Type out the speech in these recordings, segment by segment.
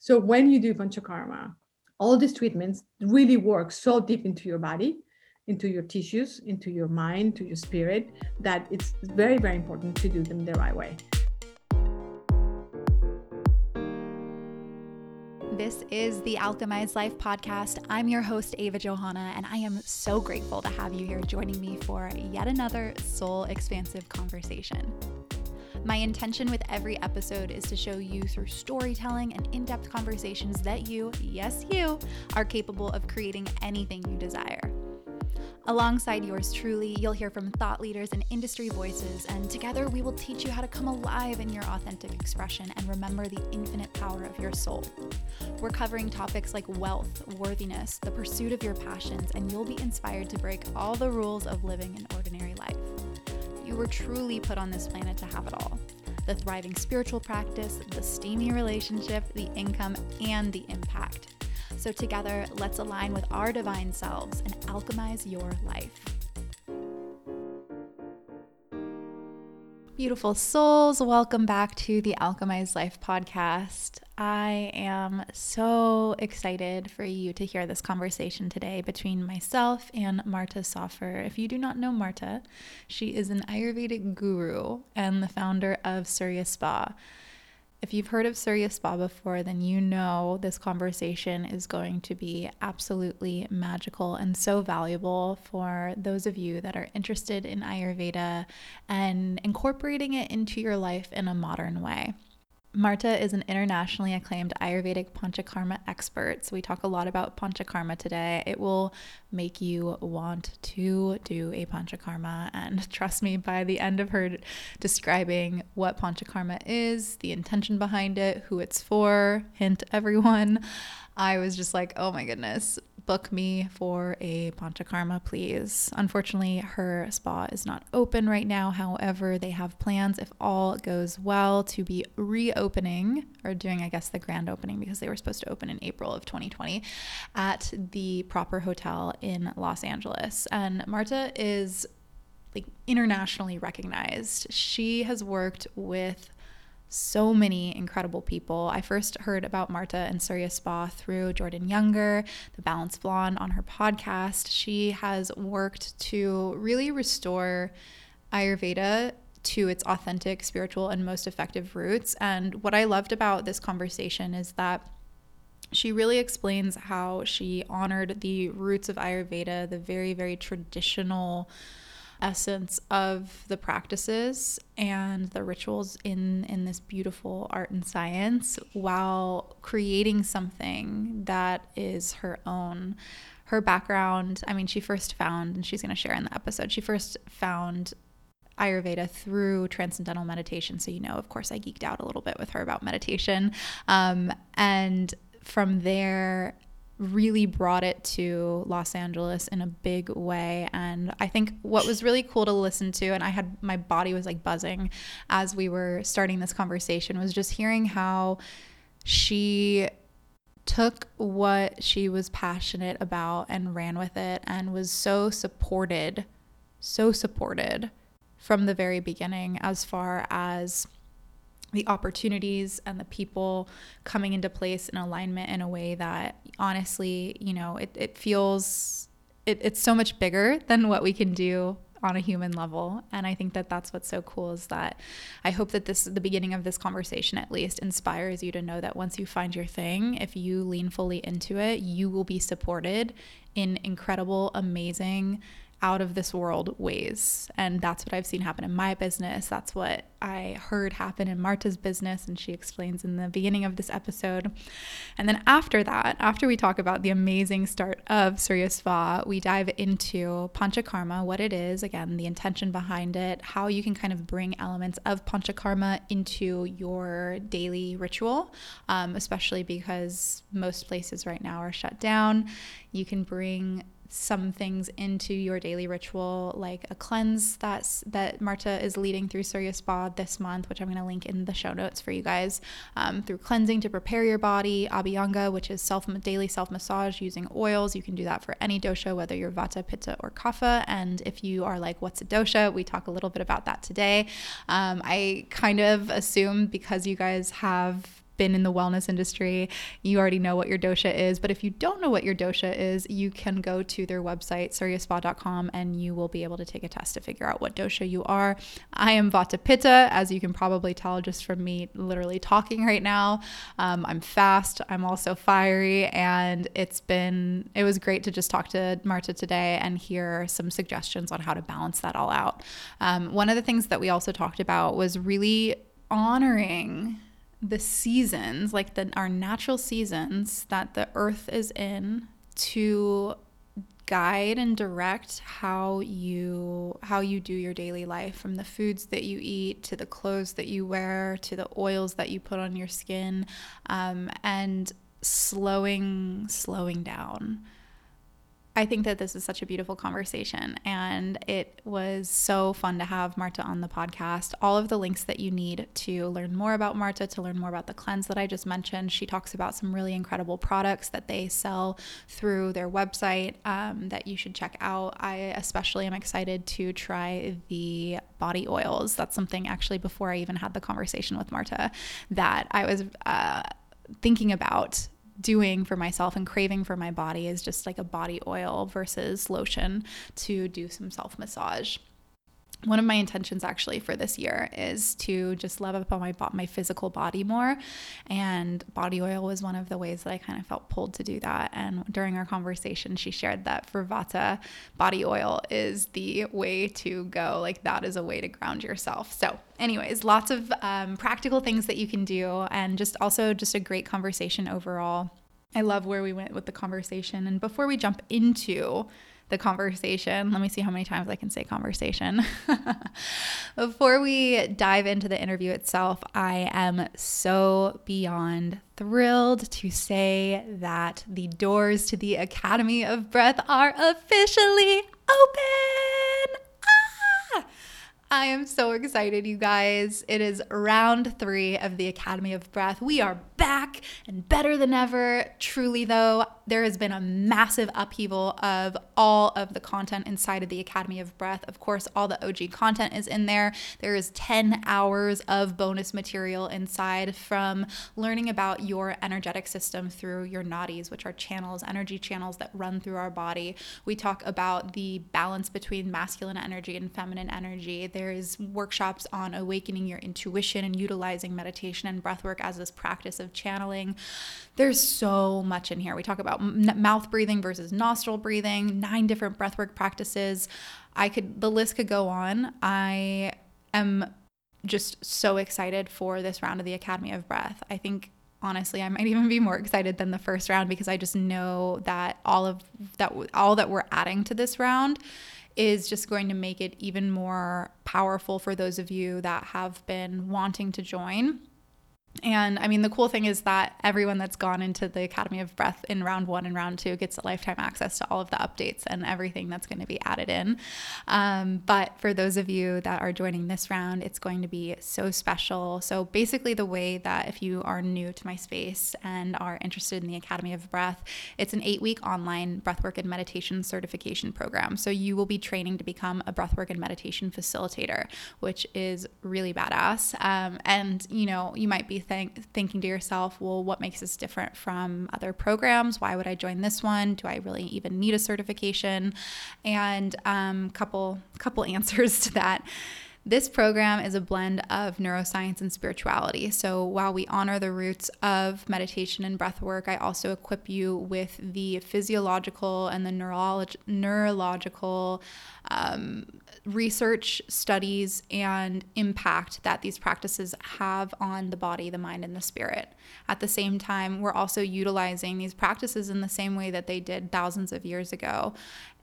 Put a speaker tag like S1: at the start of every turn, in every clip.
S1: So when you do panchakarma, all these treatments really work so deep into your body, into your tissues, into your mind, to your spirit, that it's very, very important to do them the right way.
S2: This is the Alchemized Life podcast. I'm your host, Ava Johanna, and I am so grateful to have you here joining me for yet another soul expansive conversation. My intention with every episode is to show you through storytelling and in depth conversations that you, yes, you, are capable of creating anything you desire. Alongside yours truly, you'll hear from thought leaders and industry voices, and together we will teach you how to come alive in your authentic expression and remember the infinite power of your soul. We're covering topics like wealth, worthiness, the pursuit of your passions, and you'll be inspired to break all the rules of living an ordinary life. You were truly put on this planet to have it all the thriving spiritual practice, the steamy relationship, the income, and the impact. So, together, let's align with our divine selves and alchemize your life. Beautiful souls, welcome back to the Alchemized Life podcast. I am so excited for you to hear this conversation today between myself and Marta Soffer. If you do not know Marta, she is an Ayurvedic guru and the founder of Surya Spa. If you've heard of Surya Spa before, then you know this conversation is going to be absolutely magical and so valuable for those of you that are interested in Ayurveda and incorporating it into your life in a modern way. Marta is an internationally acclaimed Ayurvedic Panchakarma expert. So, we talk a lot about Panchakarma today. It will make you want to do a Panchakarma. And trust me, by the end of her describing what Panchakarma is, the intention behind it, who it's for, hint everyone, I was just like, oh my goodness, book me for a panchakarma, please. Unfortunately, her spa is not open right now. However, they have plans, if all goes well, to be reopening or doing, I guess, the grand opening because they were supposed to open in April of 2020 at the proper hotel in Los Angeles. And Marta is like internationally recognized. She has worked with so many incredible people. I first heard about Marta and Surya Spa through Jordan Younger, the Balanced Blonde, on her podcast. She has worked to really restore Ayurveda to its authentic, spiritual, and most effective roots. And what I loved about this conversation is that she really explains how she honored the roots of Ayurveda, the very, very traditional essence of the practices and the rituals in in this beautiful art and science while creating something that is her own her background i mean she first found and she's going to share in the episode she first found Ayurveda through transcendental meditation. So, you know, of course, I geeked out a little bit with her about meditation. Um, and from there, really brought it to Los Angeles in a big way. And I think what was really cool to listen to, and I had my body was like buzzing as we were starting this conversation, was just hearing how she took what she was passionate about and ran with it and was so supported, so supported from the very beginning as far as the opportunities and the people coming into place in alignment in a way that honestly, you know, it, it feels it, it's so much bigger than what we can do on a human level. And i think that that's what's so cool is that i hope that this the beginning of this conversation at least inspires you to know that once you find your thing if you lean fully into it you will be supported in incredible amazing out of this world ways. And that's what I've seen happen in my business. That's what I heard happen in Marta's business. And she explains in the beginning of this episode. And then after that, after we talk about the amazing start of Surya Spa, we dive into Panchakarma, what it is, again, the intention behind it, how you can kind of bring elements of Panchakarma into your daily ritual, um, especially because most places right now are shut down. You can bring some things into your daily ritual, like a cleanse that's that Marta is leading through Surya Spa this month, which I'm going to link in the show notes for you guys. Um, through cleansing to prepare your body, Abhyanga, which is self daily self massage using oils. You can do that for any dosha, whether you're Vata, Pitta, or Kapha. And if you are like, what's a dosha? We talk a little bit about that today. Um, I kind of assume because you guys have been in the wellness industry, you already know what your dosha is. But if you don't know what your dosha is, you can go to their website, suryaspa.com, and you will be able to take a test to figure out what dosha you are. I am Vata Pitta, as you can probably tell just from me literally talking right now. Um, I'm fast, I'm also fiery, and it's been, it was great to just talk to Marta today and hear some suggestions on how to balance that all out. Um, one of the things that we also talked about was really honoring the seasons, like the our natural seasons that the earth is in to guide and direct how you how you do your daily life from the foods that you eat to the clothes that you wear to the oils that you put on your skin um, and slowing slowing down I think that this is such a beautiful conversation, and it was so fun to have Marta on the podcast. All of the links that you need to learn more about Marta, to learn more about the cleanse that I just mentioned. She talks about some really incredible products that they sell through their website um, that you should check out. I especially am excited to try the body oils. That's something actually before I even had the conversation with Marta that I was uh, thinking about doing for myself and craving for my body is just like a body oil versus lotion to do some self massage one of my intentions actually for this year is to just love up on my my physical body more. And body oil was one of the ways that I kind of felt pulled to do that. And during our conversation she shared that for vata body oil is the way to go. Like that is a way to ground yourself. So anyways lots of um, practical things that you can do and just also just a great conversation overall. I love where we went with the conversation. And before we jump into the conversation. Let me see how many times I can say conversation. Before we dive into the interview itself, I am so beyond thrilled to say that the doors to the Academy of Breath are officially open. I am so excited, you guys. It is round three of the Academy of Breath. We are back and better than ever. Truly, though, there has been a massive upheaval of all of the content inside of the Academy of Breath. Of course, all the OG content is in there. There is 10 hours of bonus material inside from learning about your energetic system through your nadis, which are channels, energy channels that run through our body. We talk about the balance between masculine energy and feminine energy there's workshops on awakening your intuition and utilizing meditation and breath work as this practice of channeling. There's so much in here. We talk about mouth breathing versus nostril breathing, nine different breathwork practices. I could, the list could go on. I am just so excited for this round of the Academy of Breath. I think honestly i might even be more excited than the first round because i just know that all of that all that we're adding to this round is just going to make it even more powerful for those of you that have been wanting to join. And I mean, the cool thing is that everyone that's gone into the Academy of Breath in round one and round two gets a lifetime access to all of the updates and everything that's going to be added in. Um, but for those of you that are joining this round, it's going to be so special. So, basically, the way that if you are new to my space and are interested in the Academy of Breath, it's an eight week online breathwork and meditation certification program. So, you will be training to become a breathwork and meditation facilitator, which is really badass. Um, and, you know, you might be think, thinking to yourself, well, what makes this different from other programs? Why would I join this one? Do I really even need a certification? And um, couple couple answers to that. This program is a blend of neuroscience and spirituality. So while we honor the roots of meditation and breath work, I also equip you with the physiological and the neurolog- neurological um, research, studies, and impact that these practices have on the body, the mind, and the spirit. At the same time, we're also utilizing these practices in the same way that they did thousands of years ago.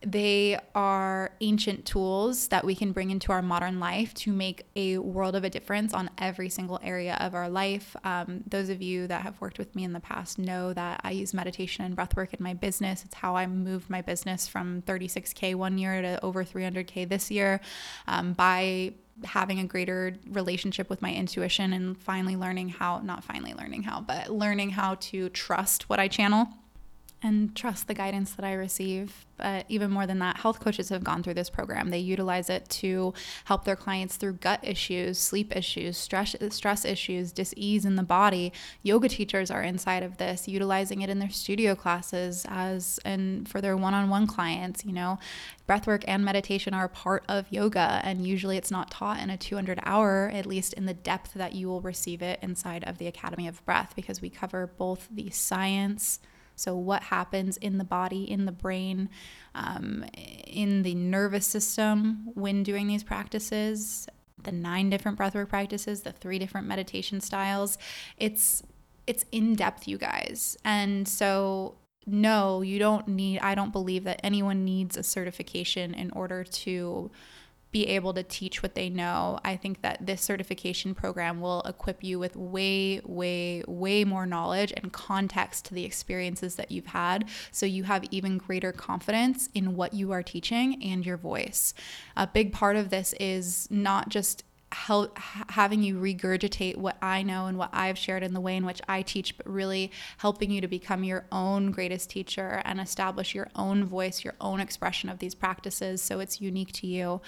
S2: They are ancient tools that we can bring into our modern life to make a world of a difference on every single area of our life. Um, those of you that have worked with me in the past know that I use meditation and breathwork in my business. It's how I moved my business from 36K one year to over 300K this year um, by having a greater relationship with my intuition and finally learning how, not finally learning how, but learning how to trust what I channel and trust the guidance that I receive. But even more than that, health coaches have gone through this program. They utilize it to help their clients through gut issues, sleep issues, stress stress issues, dis-ease in the body. Yoga teachers are inside of this, utilizing it in their studio classes as and for their one-on-one clients, you know. Breathwork and meditation are part of yoga and usually it's not taught in a 200 hour, at least in the depth that you will receive it inside of the Academy of Breath because we cover both the science so, what happens in the body, in the brain, um, in the nervous system when doing these practices, the nine different breathwork practices, the three different meditation styles. It's it's in depth, you guys. And so no, you don't need I don't believe that anyone needs a certification in order to be able to teach what they know. I think that this certification program will equip you with way, way, way more knowledge and context to the experiences that you've had. So you have even greater confidence in what you are teaching and your voice. A big part of this is not just help having you regurgitate what I know and what I've shared in the way in which I teach, but really helping you to become your own greatest teacher and establish your own voice, your own expression of these practices so it's unique to you.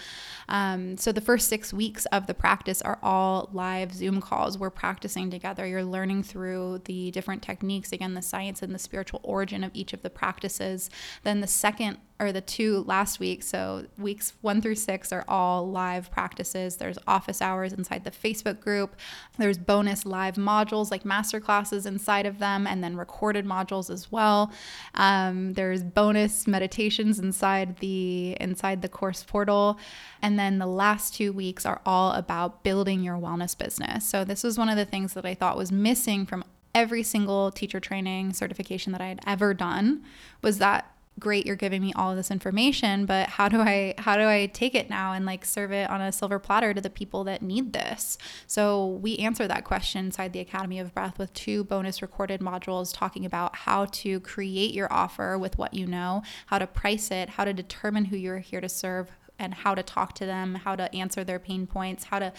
S2: Um, so the first six weeks of the practice are all live Zoom calls. We're practicing together. You're learning through the different techniques, again, the science and the spiritual origin of each of the practices. Then the second or the two last week. So weeks one through six are all live practices. There's office hours inside the Facebook group. There's bonus live modules like master classes inside of them, and then recorded modules as well. Um, there's bonus meditations inside the inside the course portal, and then the last two weeks are all about building your wellness business. So this was one of the things that I thought was missing from every single teacher training certification that I had ever done was that great you're giving me all this information but how do i how do i take it now and like serve it on a silver platter to the people that need this? So we answer that question inside the academy of breath with two bonus recorded modules talking about how to create your offer with what you know how to price it how to determine who you're here to serve and how to talk to them, how to answer their pain points, how to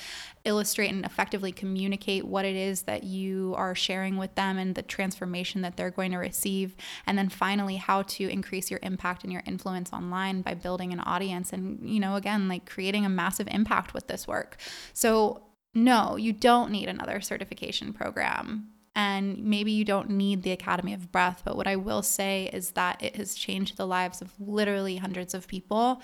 S2: illustrate and effectively communicate what it is that you are sharing with them and the transformation that they're going to receive. And then finally, how to increase your impact and your influence online by building an audience and, you know, again, like creating a massive impact with this work. So, no, you don't need another certification program and maybe you don't need the Academy of Breath, but what I will say is that it has changed the lives of literally hundreds of people.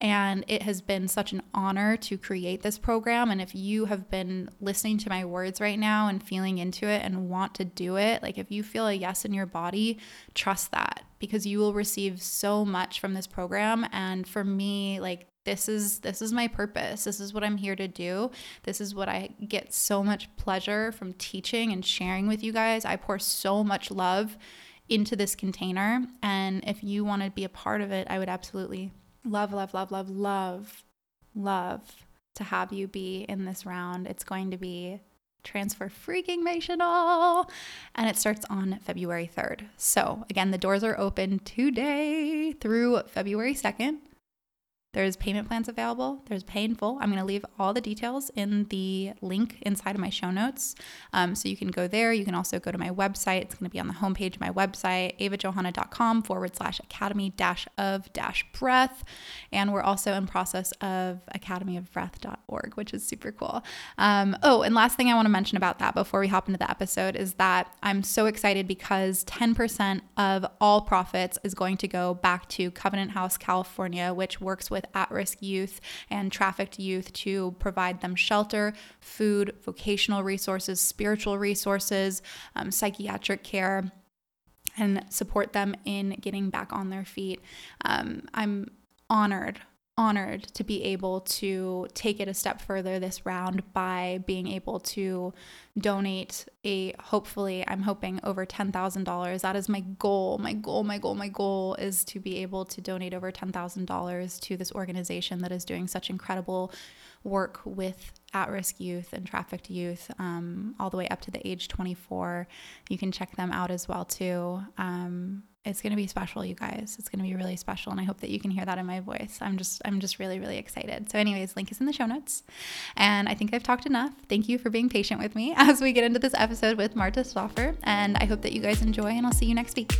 S2: And it has been such an honor to create this program. And if you have been listening to my words right now and feeling into it and want to do it, like if you feel a yes in your body, trust that because you will receive so much from this program. And for me, like this is this is my purpose this is what i'm here to do this is what i get so much pleasure from teaching and sharing with you guys i pour so much love into this container and if you want to be a part of it i would absolutely love, love, love, love, love, love to have you be in this round. It's going to be transfer freaking mational and it starts on February 3rd. So, again, the doors are open today through February 2nd. There's payment plans available. There's pay full. I'm going to leave all the details in the link inside of my show notes. Um, so you can go there. You can also go to my website. It's going to be on the homepage of my website, avajohanna.com forward slash academy dash of dash breath. And we're also in process of academyofbreath.org, which is super cool. Um, oh, and last thing I want to mention about that before we hop into the episode is that I'm so excited because 10% of all profits is going to go back to Covenant House, California, which works with at risk youth and trafficked youth to provide them shelter, food, vocational resources, spiritual resources, um, psychiatric care and support them in getting back on their feet. Um, I'm honored honored to be able to take it a step further this round by being able to donate a hopefully I'm hoping over $10,000. That is my goal. My goal, my goal, my goal is to be able to donate over $10,000 to this organization that is doing such incredible work with at risk youth and trafficked youth, um, all the way up to the age 24. You can check them out as well, too. Um, it's going to be special you guys. It's going to be really special and i hope that you can hear that in my voice. I'm just i'm just really really excited. So anyways link is in the show notes. And i think i've talked enough. Thank you for being patient with me as we get into this episode with marta Soffer and i hope that you guys enjoy and i'll see you next week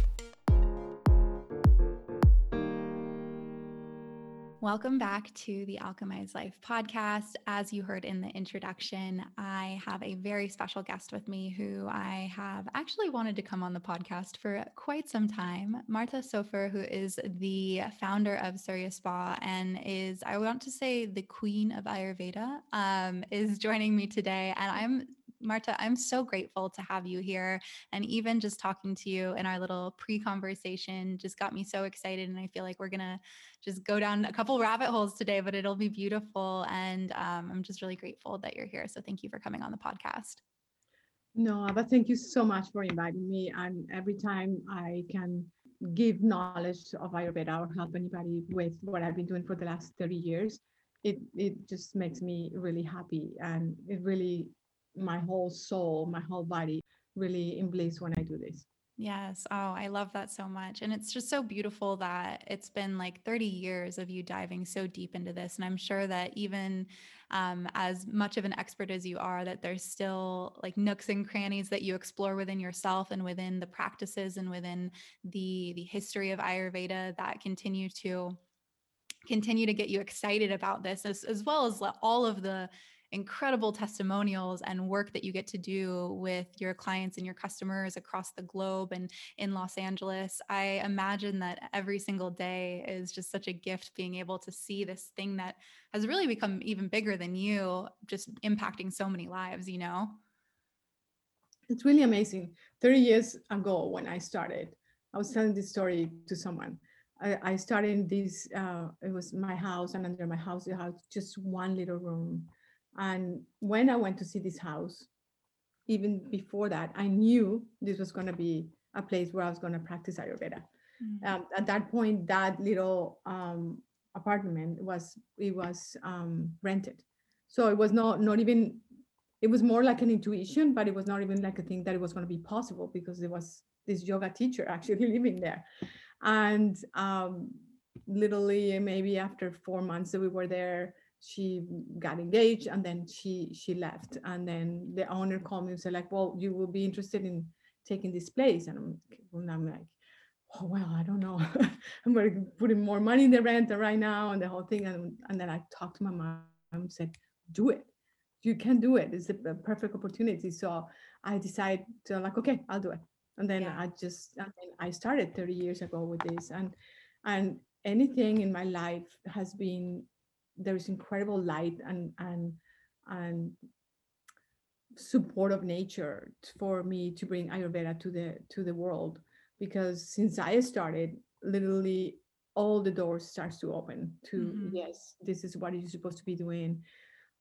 S2: Welcome back to the Alchemized Life podcast. As you heard in the introduction, I have a very special guest with me who I have actually wanted to come on the podcast for quite some time. Martha Soffer, who is the founder of Surya Spa and is, I want to say, the queen of Ayurveda, um, is joining me today. And I'm Marta, I'm so grateful to have you here. And even just talking to you in our little pre conversation just got me so excited. And I feel like we're going to just go down a couple rabbit holes today, but it'll be beautiful. And um, I'm just really grateful that you're here. So thank you for coming on the podcast.
S1: No, but thank you so much for inviting me. And every time I can give knowledge of Ayurveda or help anybody with what I've been doing for the last 30 years, it it just makes me really happy and it really my whole soul, my whole body really in bliss when I do this.
S2: Yes. Oh, I love that so much. And it's just so beautiful that it's been like 30 years of you diving so deep into this. And I'm sure that even um, as much of an expert as you are, that there's still like nooks and crannies that you explore within yourself and within the practices and within the the history of Ayurveda that continue to continue to get you excited about this as, as well as all of the incredible testimonials and work that you get to do with your clients and your customers across the globe and in Los Angeles. I imagine that every single day is just such a gift being able to see this thing that has really become even bigger than you, just impacting so many lives, you know?
S1: It's really amazing. 30 years ago, when I started, I was telling this story to someone. I, started in this, uh, it was my house, and under my house, you have just one little room and when I went to see this house, even before that, I knew this was going to be a place where I was going to practice Ayurveda. Mm-hmm. Um, at that point, that little um, apartment was it was um, rented, so it was not not even. It was more like an intuition, but it was not even like a thing that it was going to be possible because there was this yoga teacher actually living there, and um, literally maybe after four months that we were there, she got engaged and then she she left. And then the owner called me and said like well you will be interested in taking this place. And i'm, and I'm like oh well i don't know. I'm going to put in more money in the rent right now and the whole thing. And, and then i talked to my mom and said do it. You can do it. It's a, perfect opportunity. So i decided to like okay i'll do it. And then yeah. i just i started 30 years ago with this. And and anything in my life has been there's incredible light and and and support of nature for me to bring ayurveda to the to the world. Because since i started literally all the doors starts to open to mm-hmm. yes this is what you're supposed to be doing.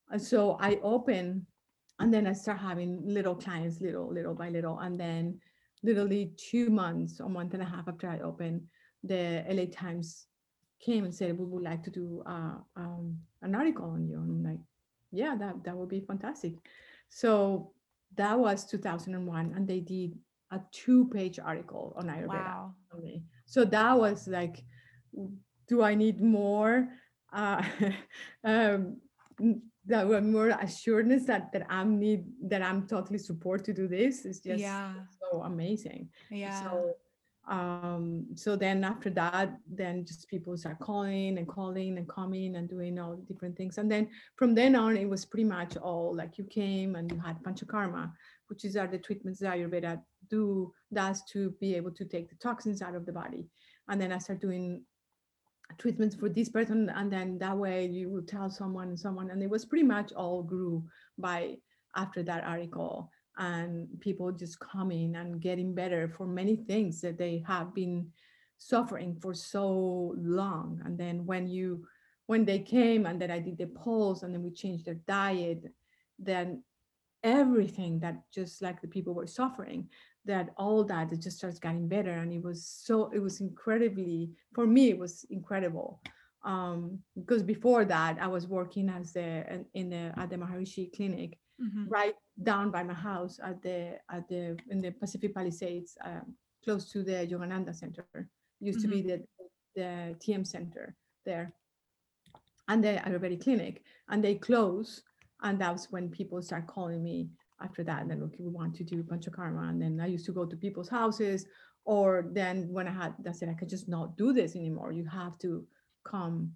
S1: And so i open and then i start having little clients little little by little. And then literally two months or month and a half after i open the la times came and said, we would like to do uh, um, an article on you. And I'm like, yeah, that, that would be fantastic. So that was 2001. And they did a two page article on Ayurveda. Wow. So that was like, do I need more? Uh, um, that were more assurance that that I'm need that I'm totally support to do this is just yeah. so amazing.
S2: Yeah.
S1: So um, so then after that then just people start calling and calling and coming and doing all different things. And then from then on it was pretty much all like you came and you had panchakarma which is are the treatments that ayurveda do does to be able to take the toxins out of the body. And then i start doing treatments for this person and then that way you would tell someone and someone. And it was pretty much all grew by after that article and people just coming and getting better for many things that they have been suffering for so long. And then when you when they came and then i did the polls and then we changed their diet then everything that just like the people were suffering that all that it just starts getting better. And it was so it was incredibly for me it was incredible. Um because before that i was working as a in the at the maharishi clinic mm-hmm. right down by my house at the at the in the Pacific Palisades, um, close to the Yogananda Center. Used mm-hmm. to be mm-hmm. the the TM Center there, and the Ayurvedic clinic, and they closed, and that's when people start calling me after that. And then look, we want to do panchakarma, and then I used to go to people's houses, or then when I had, I said I could just not do this anymore. You have to come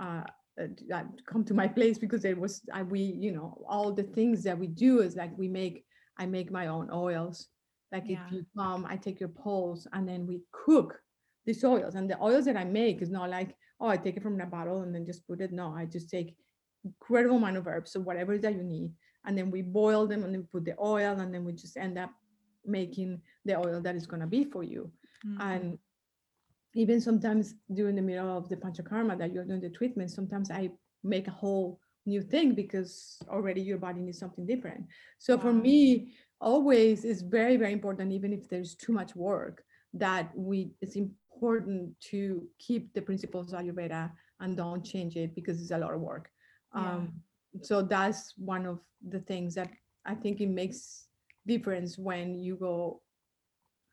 S1: uh, uh, come to my place because it was I, we you know all the things that we do is like we make I make my own oils. Like
S2: Yeah.
S1: if you come, I take your pulse and then we cook these oils. And the oils that I make is not like oh I take it from a bottle and then just put it. No, I just take incredible amount of herbs, so whatever that you need, and then we boil them and then put the oil and then we just end up making the oil that is gonna be for you
S2: Mhm.
S1: and even sometimes during the middle of the panchakarma that you're doing the treatment sometimes i make a whole new thing because already your body needs something different. So for me always is very very important even if there's too much work that we it's important to keep the principles of ayurveda and don't change it because it's a lot of work.
S2: Yeah.
S1: um, so that's one of the things that i think it makes difference when you go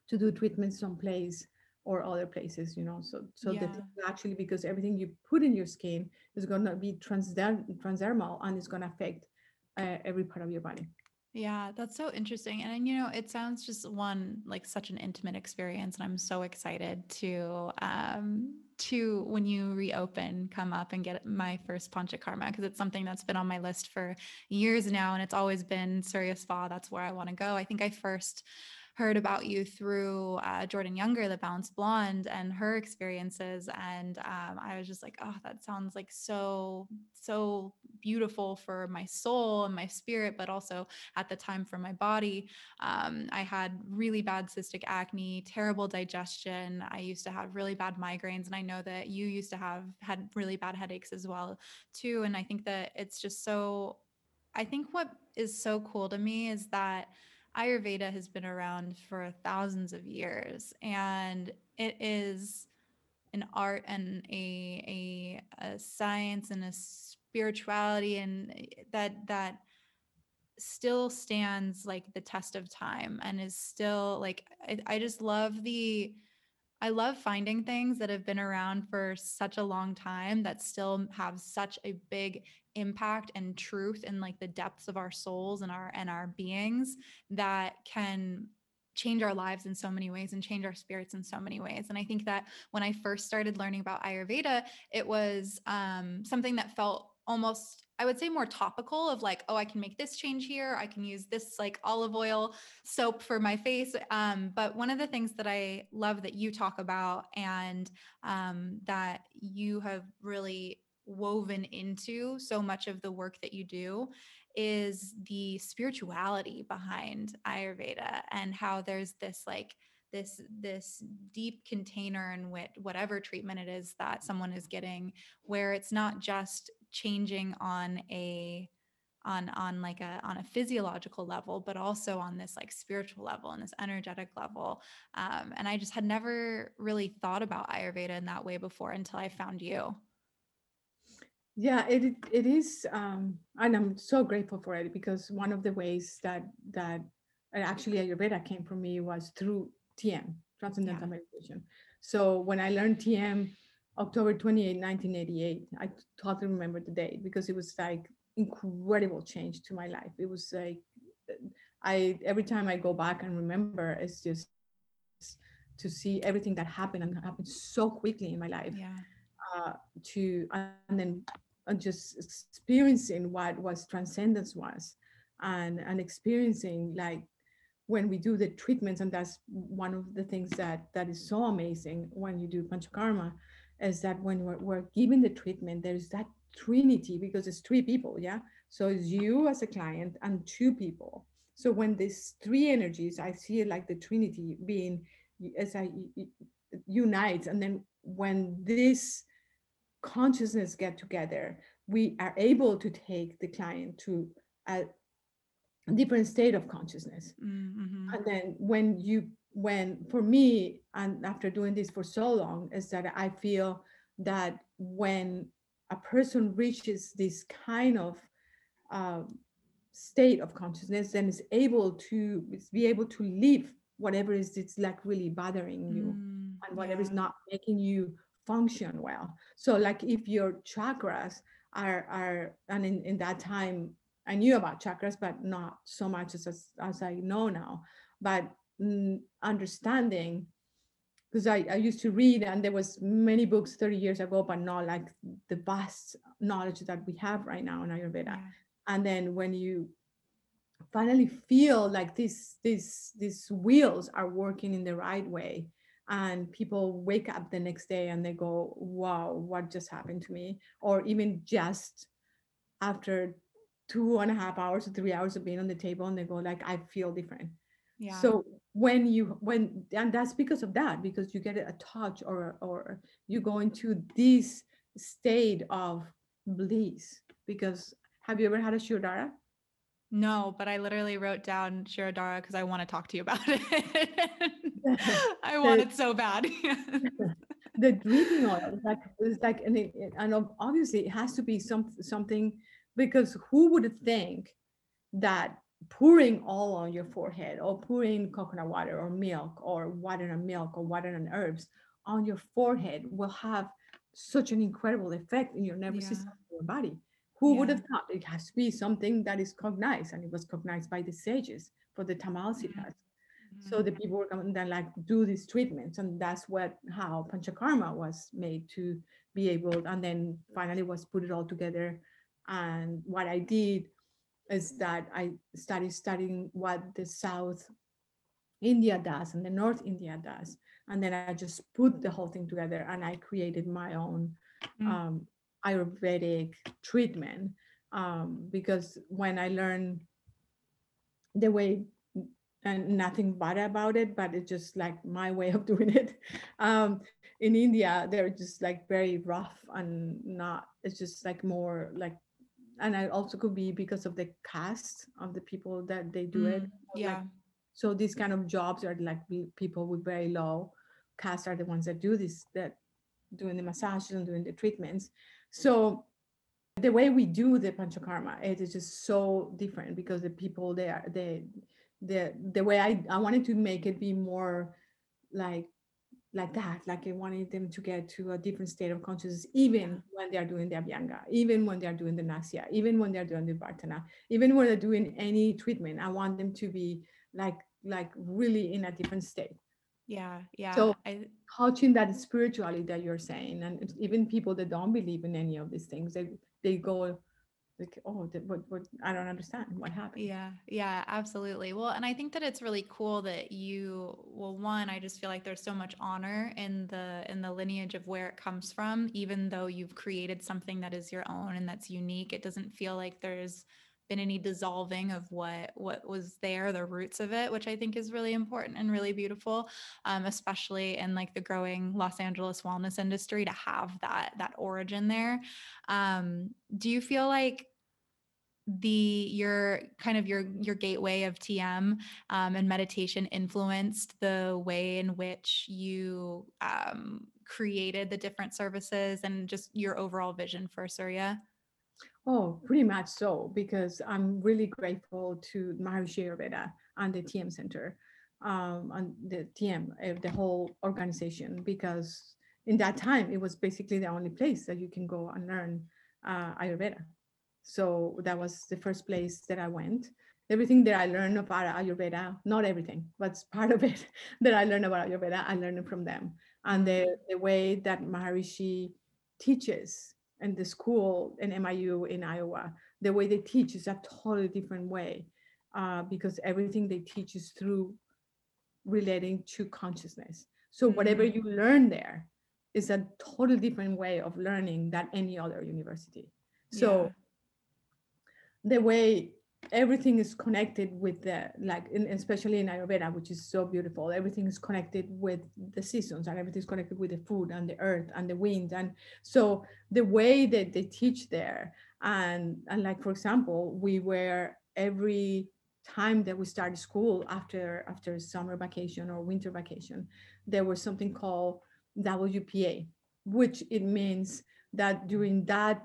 S1: to do treatments someplace or other places you know so so that actually because everything you put in your skin is going to be transder- transdermal and it's going to affect uh, every part of your body
S2: Yeah, that's so interesting. And you know, it sounds just one like such an intimate experience. And I'm so excited to um to when you reopen, come up and get my first Panchakarma because it's something that's been on my list for years now. And it's always been Surya Spa. That's where I want to go. I think I first heard about you through uh, Jordan Younger, the Balanced Blonde, and her experiences. And um, I was just like, oh, that sounds like so, so beautiful for my soul and my spirit, but also at the time for my body. Um, I had really bad cystic acne, terrible digestion. I used to have really bad migraines, and I know that you used to have had really bad headaches as well too. And I think that it's just so. I think what is so cool to me is that Ayurveda has been around for thousands of years, and it is an art and a, a, a science and a spirituality and eh, that that still stands like the test of time and is still like I, I just love the I love finding things that have been around for such a long time that still have such a big impact and truth in like the depths of our souls and our and our beings that can change our lives in so many ways and change our spirits in so many ways. And I think that when I first started learning about Ayurveda, it was um, something that felt almost I would say more topical of like, oh, I can make this change here. I can use this like olive oil soap for my face. Um, but one of the things that I love that you talk about and um, that you have really woven into so much of the work that you do is the spirituality behind Ayurveda and how there's this like this this deep container in which whatever treatment it is that someone is getting where it's not just changing on a on on like a on a physiological level but also on this like spiritual level and this energetic level. Um, and i just had never really thought about ayurveda in that way before until i found you
S1: yeah it it- is um and i'm so grateful for it because one of the ways that that actually ayurveda came for me was through tm transcendental
S2: Yeah.
S1: meditation. So when i learned tm october 28 1988 i totally remember the date because it was like incredible change to my life. It was like i every time i go back and remember it's just to see everything that happened and happened so quickly in my life.
S2: Yeah.
S1: Uh, to and then uh, just experiencing what was transcendence was and and experiencing like when we do the treatments and that's one of the things that that is so amazing when you do panchakarma is that when we're, we're the treatment there's that trinity because it's three people yeah? So it's you as a client and two people. So when these three energies i see it like the trinity being as i unites and then when this consciousness get together we are able to take the client to a different state of consciousness
S2: mm-hmm.
S1: and then when you when for me and after doing this for so long is that i feel that when a person reaches this kind of um, state of consciousness then is able to is be able to leave whatever is it's like really bothering you
S2: Mm,
S1: and whatever is not making you function well so like if your chakras are are and in, in that time i knew about chakras but not so much as as, i know now but mm, understanding because I, I used to read and there was many books 30 years ago, but not like the vast knowledge that we have right now in Ayurveda.
S2: Yeah.
S1: And then when you finally feel like this this these wheels are working in the right way and people wake up the next day and they go wow what just happened to me or even just after two and a half hours or three hours of being on the table and they go like i feel different
S2: Yeah.
S1: so when you when and that's because of that because you get a touch or or you go into this state of bliss because have you ever had a shirodhara
S2: No, but I literally wrote down Shirodhara because I want to talk to you about it. I want it so bad.
S1: the drinking oil like it's like and, it, and obviously it has to be some something because who would think that pouring oil on your forehead or pouring coconut water or milk or water and milk or water and herbs on your forehead will have such an incredible effect in your nervous
S2: Yeah.
S1: system your body who would have thought it has to be something that is cognized and it was cognized by the sages for the Tamil siddhas so the people were coming then like do these treatments and that's what how panchakarma was made to be able and then finally was put it all together and what i did is that i started studying what the south india does and the north india does and then i just put the whole thing together and i created my own
S2: Mm.
S1: um, ayurvedic treatment um, because when i learned the way and nothing bad about it, but it's just like my way of doing it. Um, in India, they're just like very rough and not, it's just like more like, and I also could be because of the caste of the people that they do it.
S2: Mm,
S1: Like,
S2: Yeah.
S1: so these kind of jobs are like people with very low caste are the ones that do this, that doing the massages and doing the treatments. So the way we do the panchakarma, it is just so different because the people they are they the the way I, I wanted to make it be more like like that like i wanted them to get to a different state of consciousness even when they are doing the abhyanga even when they are doing the nasya even when they're doing the vartana even when they're doing any treatment i want them to be like like really in a different state
S2: Yeah. Yeah.
S1: So-
S2: I,
S1: touching that spirituality that you're saying and even people that don't believe in any of these things they they go like oh the- what what i don't understand what happened
S2: Yeah, yeah, absolutely. Well, and I think that it's really cool that you, well, one, I just feel like there's so much honor in the in the lineage of where it comes from, even though you've created something that is your own and that's unique. It doesn't feel like there's been any dissolving of what what was there, the roots of it, which I think is really important and really beautiful, um, especially in like the growing Los Angeles wellness industry to have that that origin there. Um, do you feel like the your kind of your your gateway of TM um, and meditation influenced the way in which you um, created the different services and just your overall vision for Surya?
S1: Oh, pretty much so, because I'm really grateful to Maharishi Ayurveda and the TM Center, um, and the TM, uh, the whole organization, because in that time it was basically the only place that you can go and learn uh, Ayurveda. So that was the first place that I went. Everything that I learned about Ayurveda, not everything, but part of it that I learned about Ayurveda, I learned it from them. And the, the way that Maharishi teaches and the school in MIU in Iowa, the way they teach is a totally different way uh, because everything they teach is through relating to consciousness. So whatever
S2: Mhm.
S1: you learn there is a totally different way of learning than any other university. So. The way everything is connected with the like in, especially in ayurveda which is so beautiful. Everything is connected with the seasons and everything is connected with the food and the earth and the wind and so the way that they teach there and and like for example we were every time that we started school after after summer vacation or winter vacation there was something called wpa which it means that during that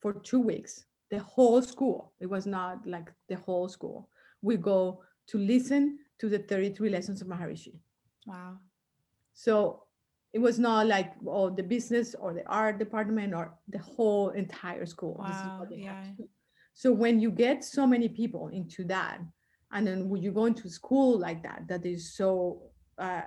S1: for two weeks the whole school. It was not like the whole school. We go to listen to the 33 lessons of maharishi.
S2: Wow.
S1: so it was not like oh the business or the art department or the whole entire school. This is
S2: Wow,
S1: what they
S2: yeah.
S1: so when you get so many people into that and then when you go into school like that that is so uh,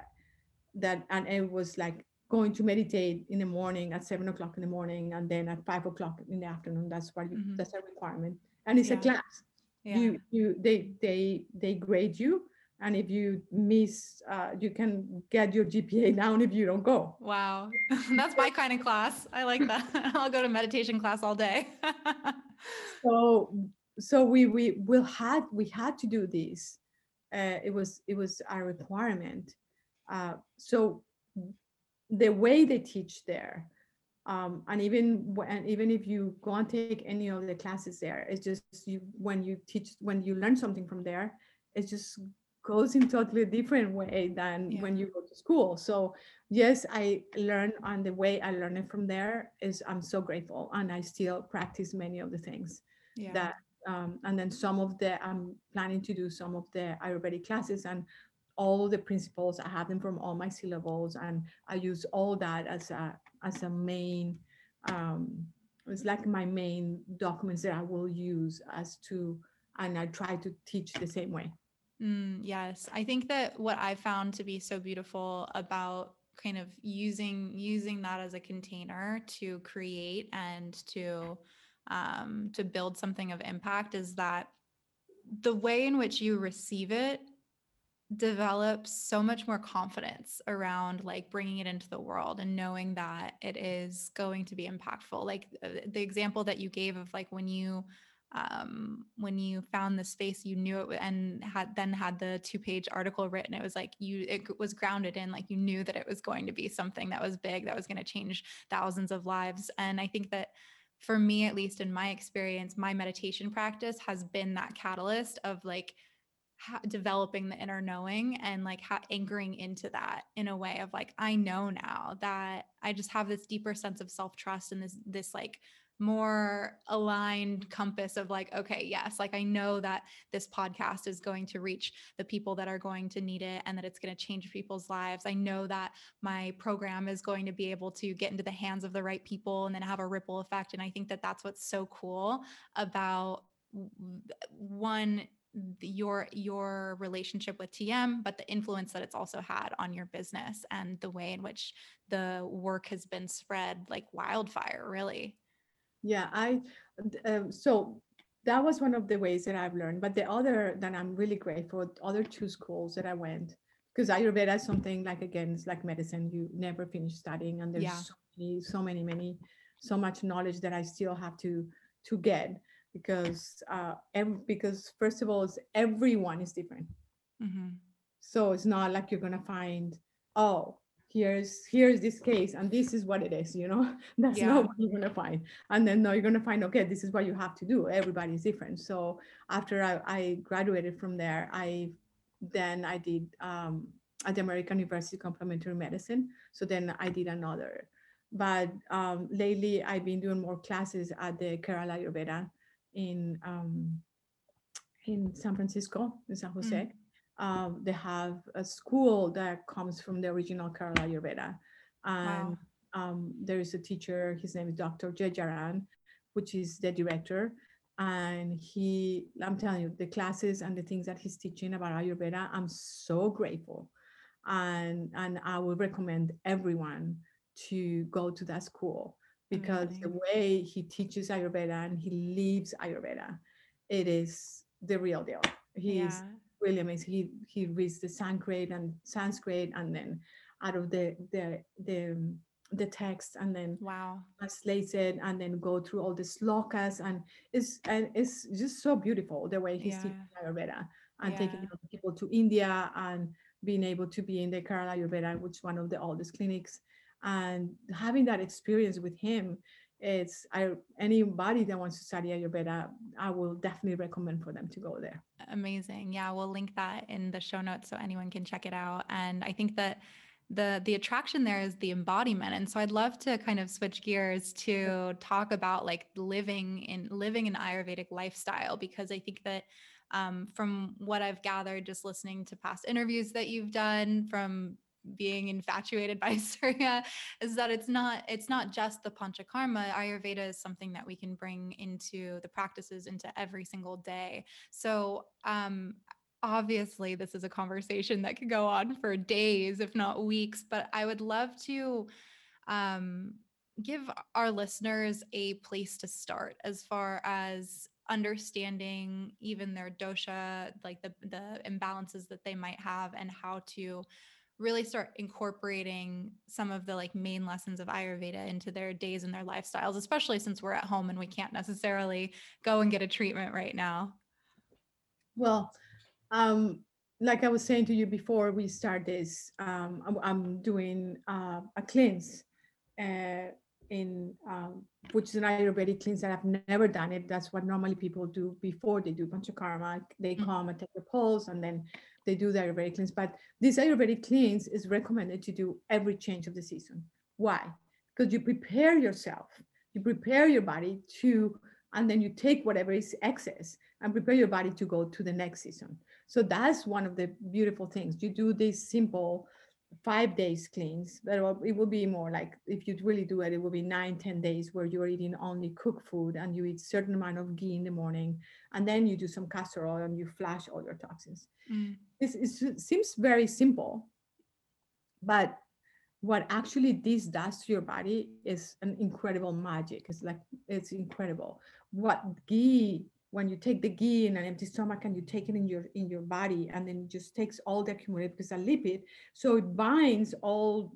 S1: that and it was like going to meditate in the morning at seven o'clock in the morning and then at five o'clock in the afternoon that's what you
S2: Mhm.
S1: that's a requirement and it's a class
S2: Yeah.
S1: you you they they they grade you and if you miss uh, you can get your gpa down if you don't go
S2: Wow. That's my kind of class. I like that. I'll go to meditation class all day.
S1: so so we we will had we had to do this uh, it was it was a requirement uh, so the way they teach there um, and even when even if you go and take any of the classes there it's just you when you teach when you learn something from there it just goes in totally different way than
S2: Yeah.
S1: when you go to school so yes i learn and the way i learn it from there is i'm so grateful and i still practice many of the things
S2: yeah.
S1: that um, and then some of the i'm planning to do some of the ayurvedic classes and all the principles i have them from all my syllables and i use all that as a as a main um, it's like my main documents that i will use as to and i try to teach the same way.
S2: Mm, yes, I think that what I found to be so beautiful about kind of using using that as a container to create and to um, to build something of impact is that the way in which you receive it develops so much more confidence around like bringing it into the world and knowing that it is going to be impactful like uh, the example that you gave of like when you um, when you found the space, you knew it and had then had the two page article written. It was like you, it was grounded in like you knew that it was going to be something that was big, that was going to change thousands of lives. And I think that for me, at least in my experience, my meditation practice has been that catalyst of like ha- developing the inner knowing and like ha- anchoring into that in a way of like I know now that I just have this deeper sense of self trust and this this like more aligned compass of like okay yes like i know that this podcast is going to reach the people that are going to need it and that it's going to change people's lives. I know that my program is going to be able to get into the hands of the right people and then have a ripple effect and i think that that's what's so cool about one your your relationship with TM but the influence that it's also had on your business and the way in which the work has been spread like wildfire really
S1: Yeah, I um, so that was one of the ways that I've learned. But the other that I'm really grateful, other two schools that I went, because Ayurveda is something like again, it's like medicine. You never finish studying, and there's
S2: Yeah.
S1: so many, so many, many, so much knowledge that I still have to to get because uh, ev- because first of all, it's everyone is different.
S2: Mhm.
S1: So it's not like you're gonna find, oh, here's here's this case and this is what it is, you know. That's
S2: Yeah.
S1: not what you're gonna find. And then no, you're gonna find, okay, this is what you have to do. Everybody's different. So after I, I graduated from there, I then I did um, at the American University Complementary Medicine. So then I did another. But um, lately I've been doing more classes at the Kerala Ayurveda in um, in San Francisco, in San Jose um, they have a school that comes from the original Kerala Ayurveda. And
S2: Wow.
S1: um, there is a teacher, his name is Dr. Jayarajan, which is the director. And he, I'm telling you, the classes and the things that he's teaching about Ayurveda, I'm so grateful. And, and I would recommend everyone to go to that school because the way he teaches Ayurveda and he lives Ayurveda, it is the real deal. He's
S2: yeah
S1: really amazing. He he reads the Sanskrit and Sanskrit, and then out of the the the um, the text, and then
S2: wow
S1: translates it, and then go through all the slokas, and it's and it's just so beautiful the way he's teaching Ayurveda and taking
S2: Yeah.
S1: know, people to India and being able to be in the Kerala Ayurveda, which is one of the oldest clinics, and having that experience with him. It's I anybody that wants to study Ayurveda, I will definitely recommend for them to go there.
S2: amazing yeah we'll link that in the show notes so anyone can check it out and i think that the the attraction there is the embodiment and so i'd love to kind of switch gears to talk about like living in living an ayurvedic lifestyle because i think that um, from what i've gathered just listening to past interviews that you've done from being infatuated by surya is that it's not it's not just the panchakarma. Ayurveda is something that we can bring into the practices into every single day. So um obviously this is a conversation that could go on for days, if not weeks, but I would love to um, give our listeners a place to start as far as understanding even their dosha, like the the imbalances that they might have and how to really start incorporating some of the like main lessons of ayurveda into their days and their lifestyles especially since we're at home and we can't necessarily go and get a treatment right now.
S1: Well um like i was saying to you before we start this um i'm, I'm doing uh, a cleanse uh, in um, which is an ayurvedic cleanse that i've never done it. That's what normally people do before they do panchakarma. They
S2: Mhm.
S1: come and take the pulse and then they do the ayurvedic cleanse but this ayurvedic cleanse is recommended to do every change of the season. Why? Because you prepare yourself you prepare your body to and then you take whatever is excess and prepare your body to go to the next season. So that's one of the beautiful things. You do this simple five days cleans, but it will- be more like if you really do it it will be nine ten days where you're eating only cooked food and you eat certain amount of ghee in the morning and then you do some castor oil and you flush all your toxins.
S2: Mm.
S1: this is, it seems very simple but what actually this does to your body is an incredible magic. It's like it's incredible. What ghee when you take the ghee in an empty stomach and you take it in your in your body and then it just takes all the accumulated because a lipid so it binds all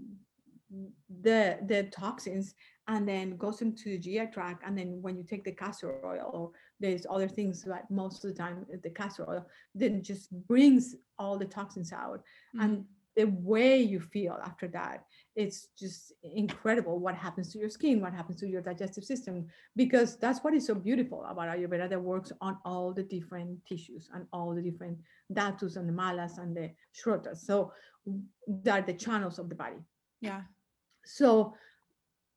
S1: the the toxins and then goes into the GI tract and then when you take the castor oil or there's other things that most of the time the castor oil then just brings all the toxins out. And mm-hmm. The way you feel after that it's just incredible what happens to your skin what happens to your digestive system because that's what is so beautiful about ayurveda that works on all the different tissues and all the different dhatus and the malas and the srotas so that are the channels of the body.
S2: Yeah.
S1: So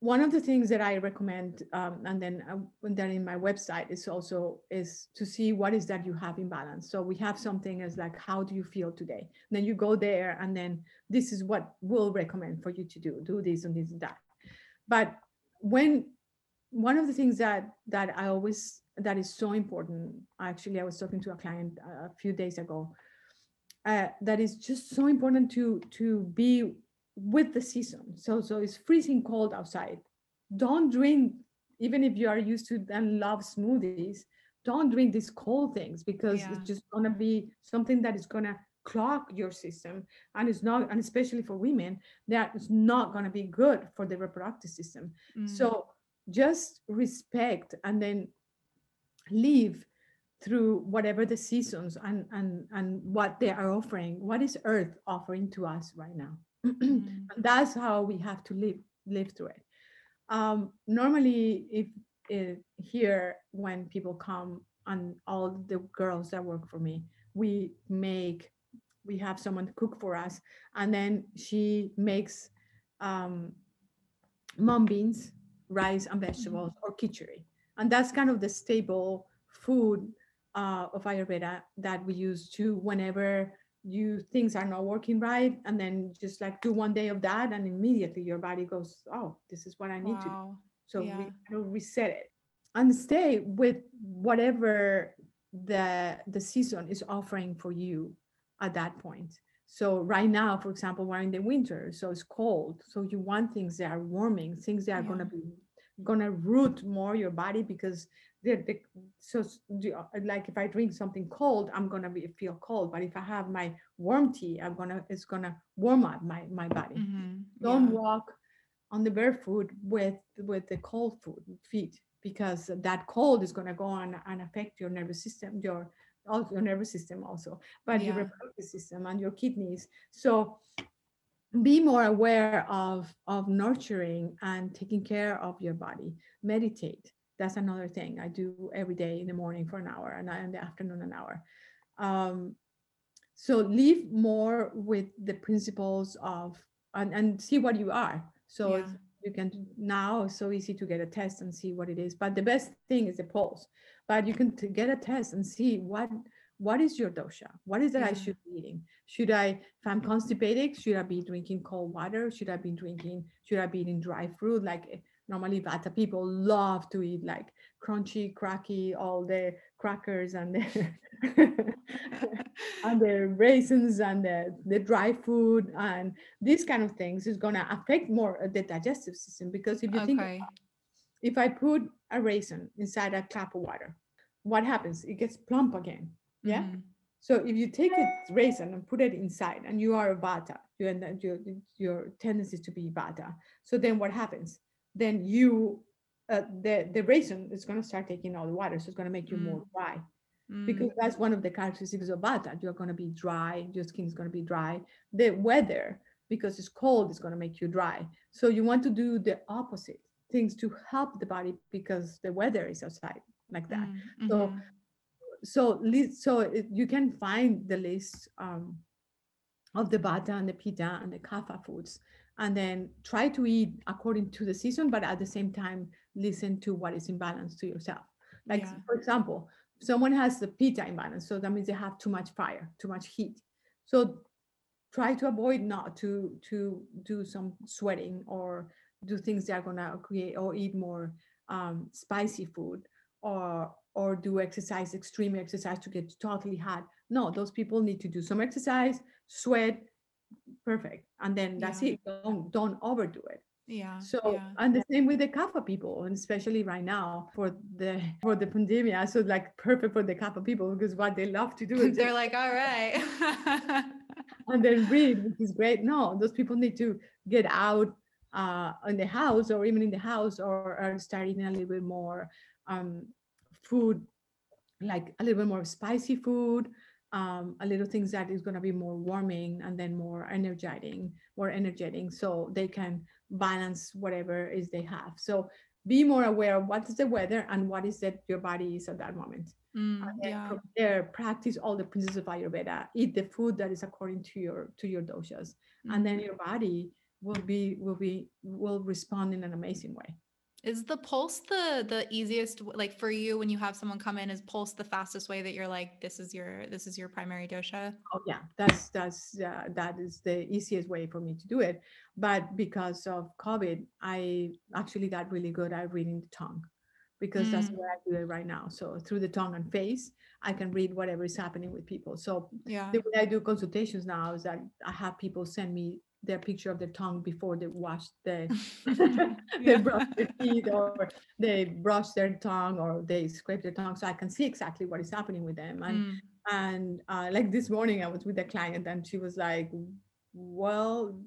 S1: one of the things that I recommend, um, and then uh, when they're in my website, is also is to see what is that you have in balance. So we have something as like, how do you feel today? then you go there, and then this is what we'll recommend for you to do. Do this and this and that. But when one of the things that that I always that is so important. Actually, I was talking to a client a few days ago. Uh, that is just so important to to be with the season. So so it's freezing cold outside. Don't drink, even if you are used to and love smoothies, don't drink these cold things because
S2: Yeah.
S1: it's just gonna be something that is gonna clog your system and it's not and especially for women that is not going to be good for the reproductive system
S2: Mm.
S1: so just respect and then live through whatever the seasons and and and what they are offering what is earth offering to us right now. And that's how we have to live live through it. Um normally if uh, here when people come and all the girls that work for me we make we have someone cook for us and then she makes um mung beans rice and vegetables or khichdi. And that's kind of the staple food uh, of ayurveda that we use to whenever you things are not working right and then just like do one day of that and immediately your body goes oh this is what i need to do. So
S2: Yeah.
S1: we reset it. And stay with whatever the the season is offering for you at that point. So right now for example we're in the winter so it's cold. So you want things that are warming things that are going to be going to root more your body because they're, they so uh, like if i drink something cold i'm going to be feel cold but if i have my warm tea i'm going to it's going to warm up my my body
S2: Mhm.
S1: don't
S2: Yeah.
S1: walk on the barefoot with with the cold foot feet because that cold is going to go on and affect your nervous system your also your nervous system also but your
S2: Yeah.
S1: reproductive system and your kidneys so be more aware of of nurturing and taking care of your body meditate that's another thing. I do every day in the morning for an hour and in the afternoon an hour. Um, so live more with the principles of and, and see what you are. So
S2: Yeah.
S1: you can now it's so easy to get a test and see what it is but the best thing is the pulse. But you can get a test and see what what is your dosha? What is that i should be eating? Should i if i'm constipated should i be drinking cold water? Should i be drinking should i be eating dry fruit? Like normally vata people love to eat like crunchy cracky all the crackers and the and the raisins and the, the dry food and these kind of things is going to affect more the digestive system because if you think
S2: Okay.
S1: if I put a raisin inside a cup of water, what happens? It gets plump again. Yeah.
S2: Mhm.
S1: So if you take a raisin and put it inside, and you are a vata, you and that your your tendency to be vata. So then what happens? Then you uh, the the raisin is going to start taking all the water, so it's going to make you more dry
S2: Mm.
S1: because that's one of the characteristics of vata. You're going to be dry. Your skin is going to be dry. The weather, because it's cold, is going to make you dry. So you want to do the opposite things to help the body because the weather is outside like that
S2: Mm,
S1: so
S2: mhm.
S1: so so it, you can find the list um, of the vata and the pitta and the kapha foods and then try to eat according to the season but at the same time listen to what is in balance to yourself. Like
S2: Yeah.
S1: for example someone has the pitta imbalance so that means they have too much fire too much heat. So try to avoid not to to do some sweating or do things that are gonna create or eat more um, spicy food or or do exercise extreme exercise to get totally hot. No those people need to do some exercise sweat perfect and then that's
S2: Yeah.
S1: it don't don't overdo it
S2: yeah
S1: so
S2: yeah.
S1: and the same with the kapha people and especially right now for the for the pandemic so like perfect for the kapha people because what they love to do is
S2: they're like all right
S1: and then read, which is great. No, those people need to get out uh, in the house or even in the house or, or start eating a little bit more um, food, like a little bit more spicy food, um, a little things that is going to be more warming and then more energizing, more energetic, so they can balance whatever is they have. So be more aware of what is the weather and what is that your body is at that moment.
S2: Mm,
S1: and
S2: yeah.
S1: from there practice all the principles of ayurveda. Eat the food that is according to your to your doshas. And then
S2: Mhm.
S1: your body will be will be will respond in an amazing way
S2: Is the pulse the the easiest like for you when you have someone come in is pulse the fastest way that you're like this is your this is your primary dosha?
S1: oh yeah that's that's uh, that is the easiest way for me to do it but because of covid i actually got really good at reading the tongue because that's
S2: Mm.
S1: what i do it right now so through the tongue and face i can read whatever is happening with people so
S2: Yeah.
S1: the way I do consultations now is that I have people send me their picture of their tongue before they wash the they brush their teeth or they brush their tongue or they scrape their tongue so I can see exactly what is happening with them. And
S2: Mm,
S1: and uh, like this morning I was with a client and she was like, Well,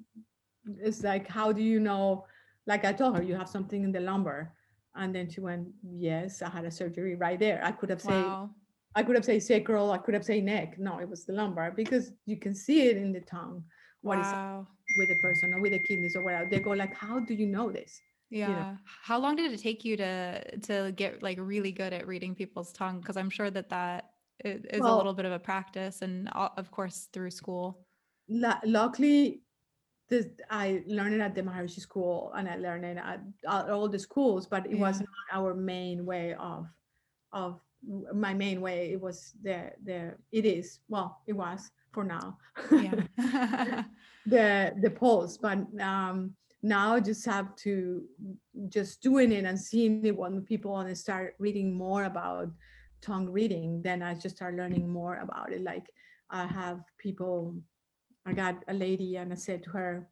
S1: it's like, how do you know? Like I told her, you have something in the lumbar. And then she went, Yes, I had a surgery right there. I could have said
S2: wow.
S1: I could have said sacral, I could have said neck. No, it was the lumbar because you can see it in the tongue what is
S2: Wow.
S1: With the person or with the kidneys or whatever. They go like, how do you know this?
S2: Yeah.
S1: know.
S2: How long did it take you to to get like really good at reading people's tongue? Because I'm sure that that is is a little bit of a practice, and uh, of course through school.
S1: Lu- luckily, this I learned it at the Maharishi school and I learned it at, at all the schools, but it was not our main way of of my main way. It was the the it is well, it was for now.
S2: Yeah.
S1: the the polls but um now just have to just doing it and seeing it when people want to start reading more about tongue reading then i just start learning more about it. Like i have people i got a lady and i said to her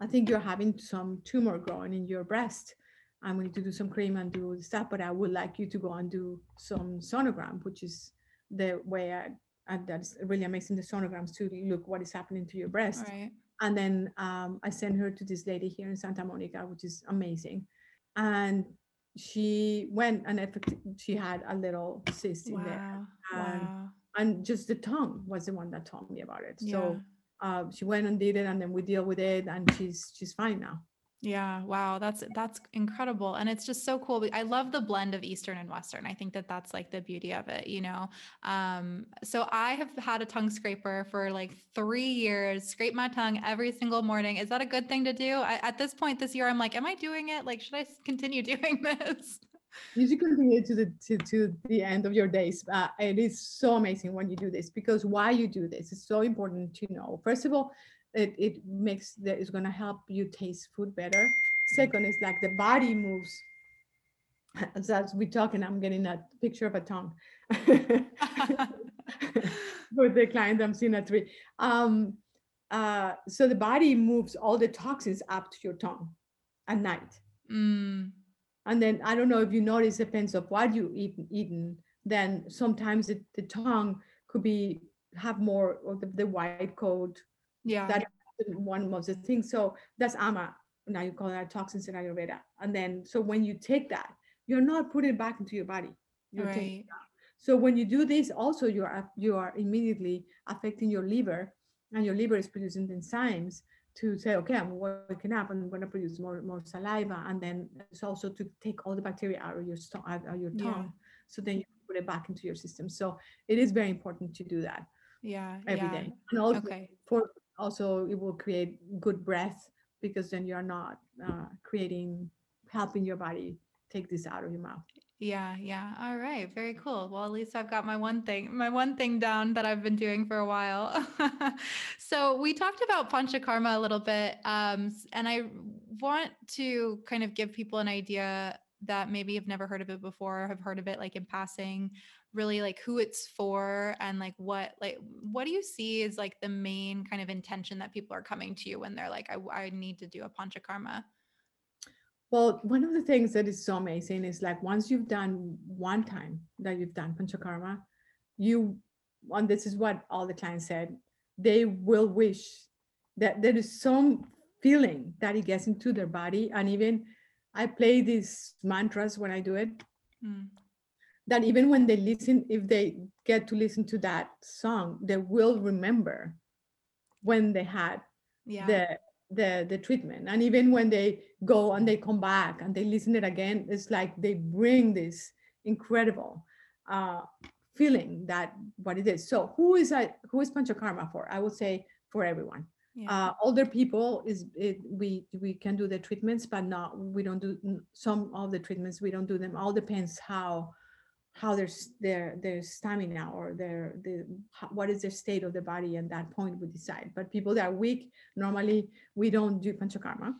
S1: i think you're having some tumor growing in your breast. I'm going to do some cream and do stuff but i would like you to go and do some sonogram which is the way i and that's really amazing the sonograms to look what is happening to your breast
S2: right.
S1: and then um, i sent her to this lady here in santa monica which is amazing and she went and effecti- she had a little cyst in there and-
S2: Wow.
S1: and just the tongue was the one that told me about it
S2: Yeah.
S1: so uh, she went and did it and then we deal with it and she's she's fine now
S2: Yeah, wow, that's that's incredible. And it's just so cool. I love the blend of Eastern and Western. I think that that's like the beauty of it, you know. Um so I have had a tongue scraper for like 3 years, scrape my tongue every single morning. Is that a good thing to do? I, at this point this year I'm like, am I doing it? Like should I continue doing this?
S1: you should continue to the to, to the end of your days uh, it is so amazing when you do this because why you do this is so important to know first of all it, it makes that it's going to help you taste food better second is like the body moves. As as we talking, I'm getting a picture of a tongue. With the client, I'm seeing a tree. Um, uh, so the body moves all the toxins up to your tongue at night.
S2: Mm,
S1: And then I don't know if you notice, depends of what you eat eaten. Then sometimes the, the tongue could be have more of the, the white coat.
S2: Yeah.
S1: That is one of the things. So that's ama. Now you call that toxins in Ayurveda. And then so when you take that, you're not putting it back into your body. You're taking
S2: right.
S1: so when you do this, also you are you are immediately affecting your liver, and your liver is producing enzymes to say, okay, I'm waking up, I'm going to produce more more saliva, and then it's also to take all the bacteria out of your sto- out of your
S2: Yeah.
S1: tongue, so then you put it back into your system. So it is very important to do that
S2: Yeah.
S1: every
S2: yeah.
S1: day, and also
S2: Okay.
S1: for also it will create good breath because then you're not uh, creating helping your body take this out of your mouth.
S2: Yeah, yeah. All right. Very cool. Well, at least I've got my one thing, my one thing down that I've been doing for a while. so we talked about panchakarma a little bit. Um, and I want to kind of give people an idea that maybe have never heard of it before, or have heard of it like in passing, really like who it's for and like what like what do you see is like the main kind of intention that people are coming to you when they're like, I, I need to do a panchakarma.
S1: Well, one of the things that is so amazing is like once you've done one time that you've done panchakarma, you, and this is what all the clients said, they will wish that there is some feeling that it gets into their body. And even I play these mantras when I do it,
S2: Mm,
S1: that even when they listen, if they get to listen to that song, they will remember when they had
S2: Yeah.
S1: the the the treatment. And even when they go and they come back and they listen it again it's like they bring this incredible uh feeling that what it is. So who is I who is panchakarma for? I would say for everyone.
S2: Yeah.
S1: uh older people is it, we we can do the treatments but not we don't do some of the treatments we don't do them. All depends how how their their their stamina or their the what is their state of the body and that point we decide. But people that are weak normally we don't do panchakarma.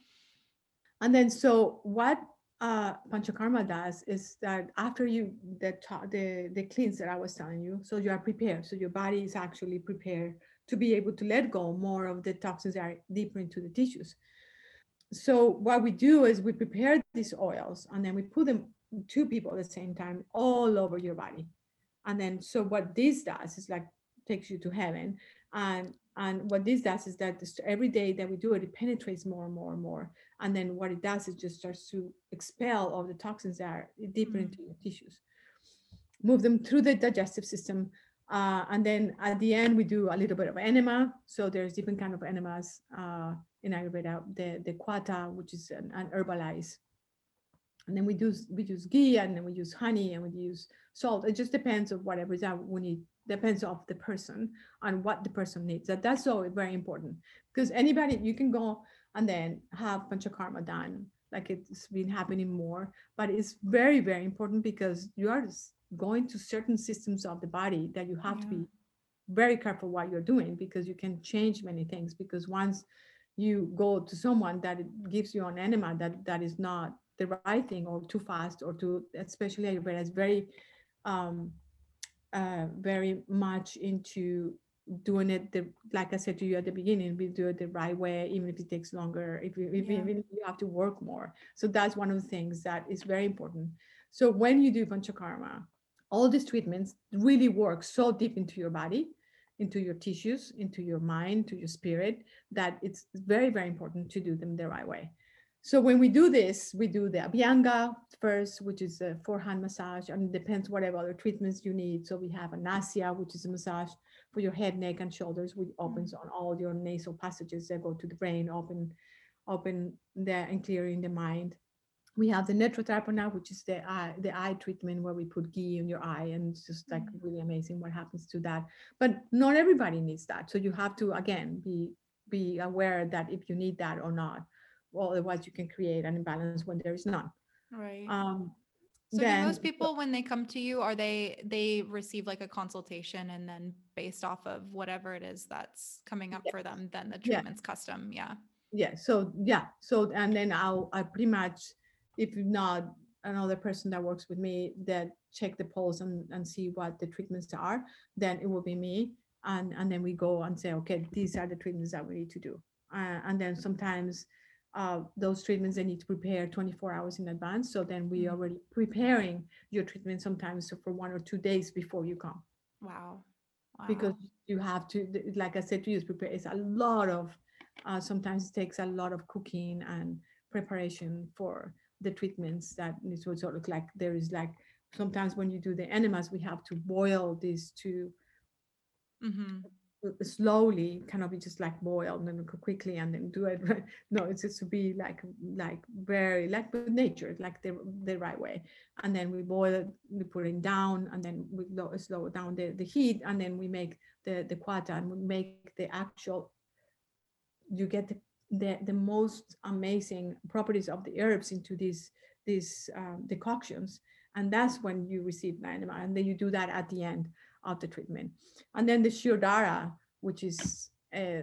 S1: And then so what uh panchakarma does is that after you the the the cleanse that i was telling you so you are prepared. So your body is actually prepared to be able to let go more of the toxins that are deeper into the tissues. So what we do is we prepare these oils and then we put them two people at the same time all over your body. And then so what this does is like takes you to heaven. And and what this does is that this, every day that we do it it penetrates more and more and more. And then what it does is just starts to expel all the toxins that are deeper
S2: Mm.
S1: into your tissues. Move them through the digestive system uh, and then at the end we do a little bit of enema. So there's different kind of enemas uh, in ayurveda. The the kwatha which is an, an herbalize and then we do we use ghee and then we use honey and we use salt. It just depends of whatever is that we need depends of the person and what the person needs. That that's so very important. Because anybody you can go and then have panchakarma done like it's been happening more but it's very very important because you are going to certain systems of the body that you have to be very careful what you're doing because you can change many things because once you go to someone that gives you an enema that that is not the right thing or too fast or too especially is very um uh very much into doing it the like i said to you at the beginning we do it the right way even if it takes longer if you if
S2: Yeah.
S1: even if you have to work more. So that's one of the things that is very important. So when you do panchakarma all these treatments really work so deep into your body into your tissues into your mind to your spirit that it's very very important to do them the right way so when we do this we do the abhyanga first which is a forehand massage and it depends whatever other treatments you need. So we have a nasya which is a massage for your head neck and shoulders which opens on all your nasal passages that go to the brain open open there and clearing the mind. We have the netratarpana, which is the eye, the eye treatment where we put ghee in your eye, and it's just like
S2: Mm.
S1: really amazing what happens to that. But not everybody needs that, so you have to again be be aware that if you need that or not, well, otherwise you can create an imbalance when there is none.
S2: Right.
S1: Um,
S2: So
S1: then
S2: do most people when they come to you are they they receive like a consultation and then based off of whatever it is that's coming up for them then the
S1: Yeah.
S2: treatment's custom yeah
S1: yeah so yeah so and then i'll i pretty much if not another person that works with me that check the polls and, and see what the treatments are then it will be me and and then we go and say okay these are the treatments that we need to do uh, and then sometimes uh, those treatments they need to prepare 24 hours in advance so then we
S2: Mhm.
S1: already preparing your treatment sometimes for one or two days before you come
S2: Wow. wow.
S1: because you have to like i said to you prepare it's a lot of uh, sometimes it takes a lot of cooking and preparation for the treatments that needs to sort of like there is like sometimes when you do the enemas we have to boil these to
S2: Mhm.
S1: Slowly cannot be just like boil and then quickly and then do it right? No it's just to be like like very like with nature like the the right way. And then we boil it we put it down and then we low, slow down the, the heat and then we make the the kwatha and we make the actual you get the, the the most amazing properties of the herbs into these these um, decoctions. And that's when you receive the and then you do that at the end the treatment. And then the shirodhara which is uh,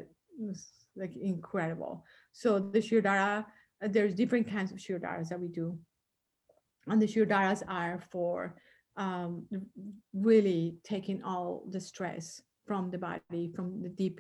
S1: like incredible. So the shirodhara uh, there's different kinds of shirodharas that we do. And the shirodharas are for um, really taking all the stress from the body from the deep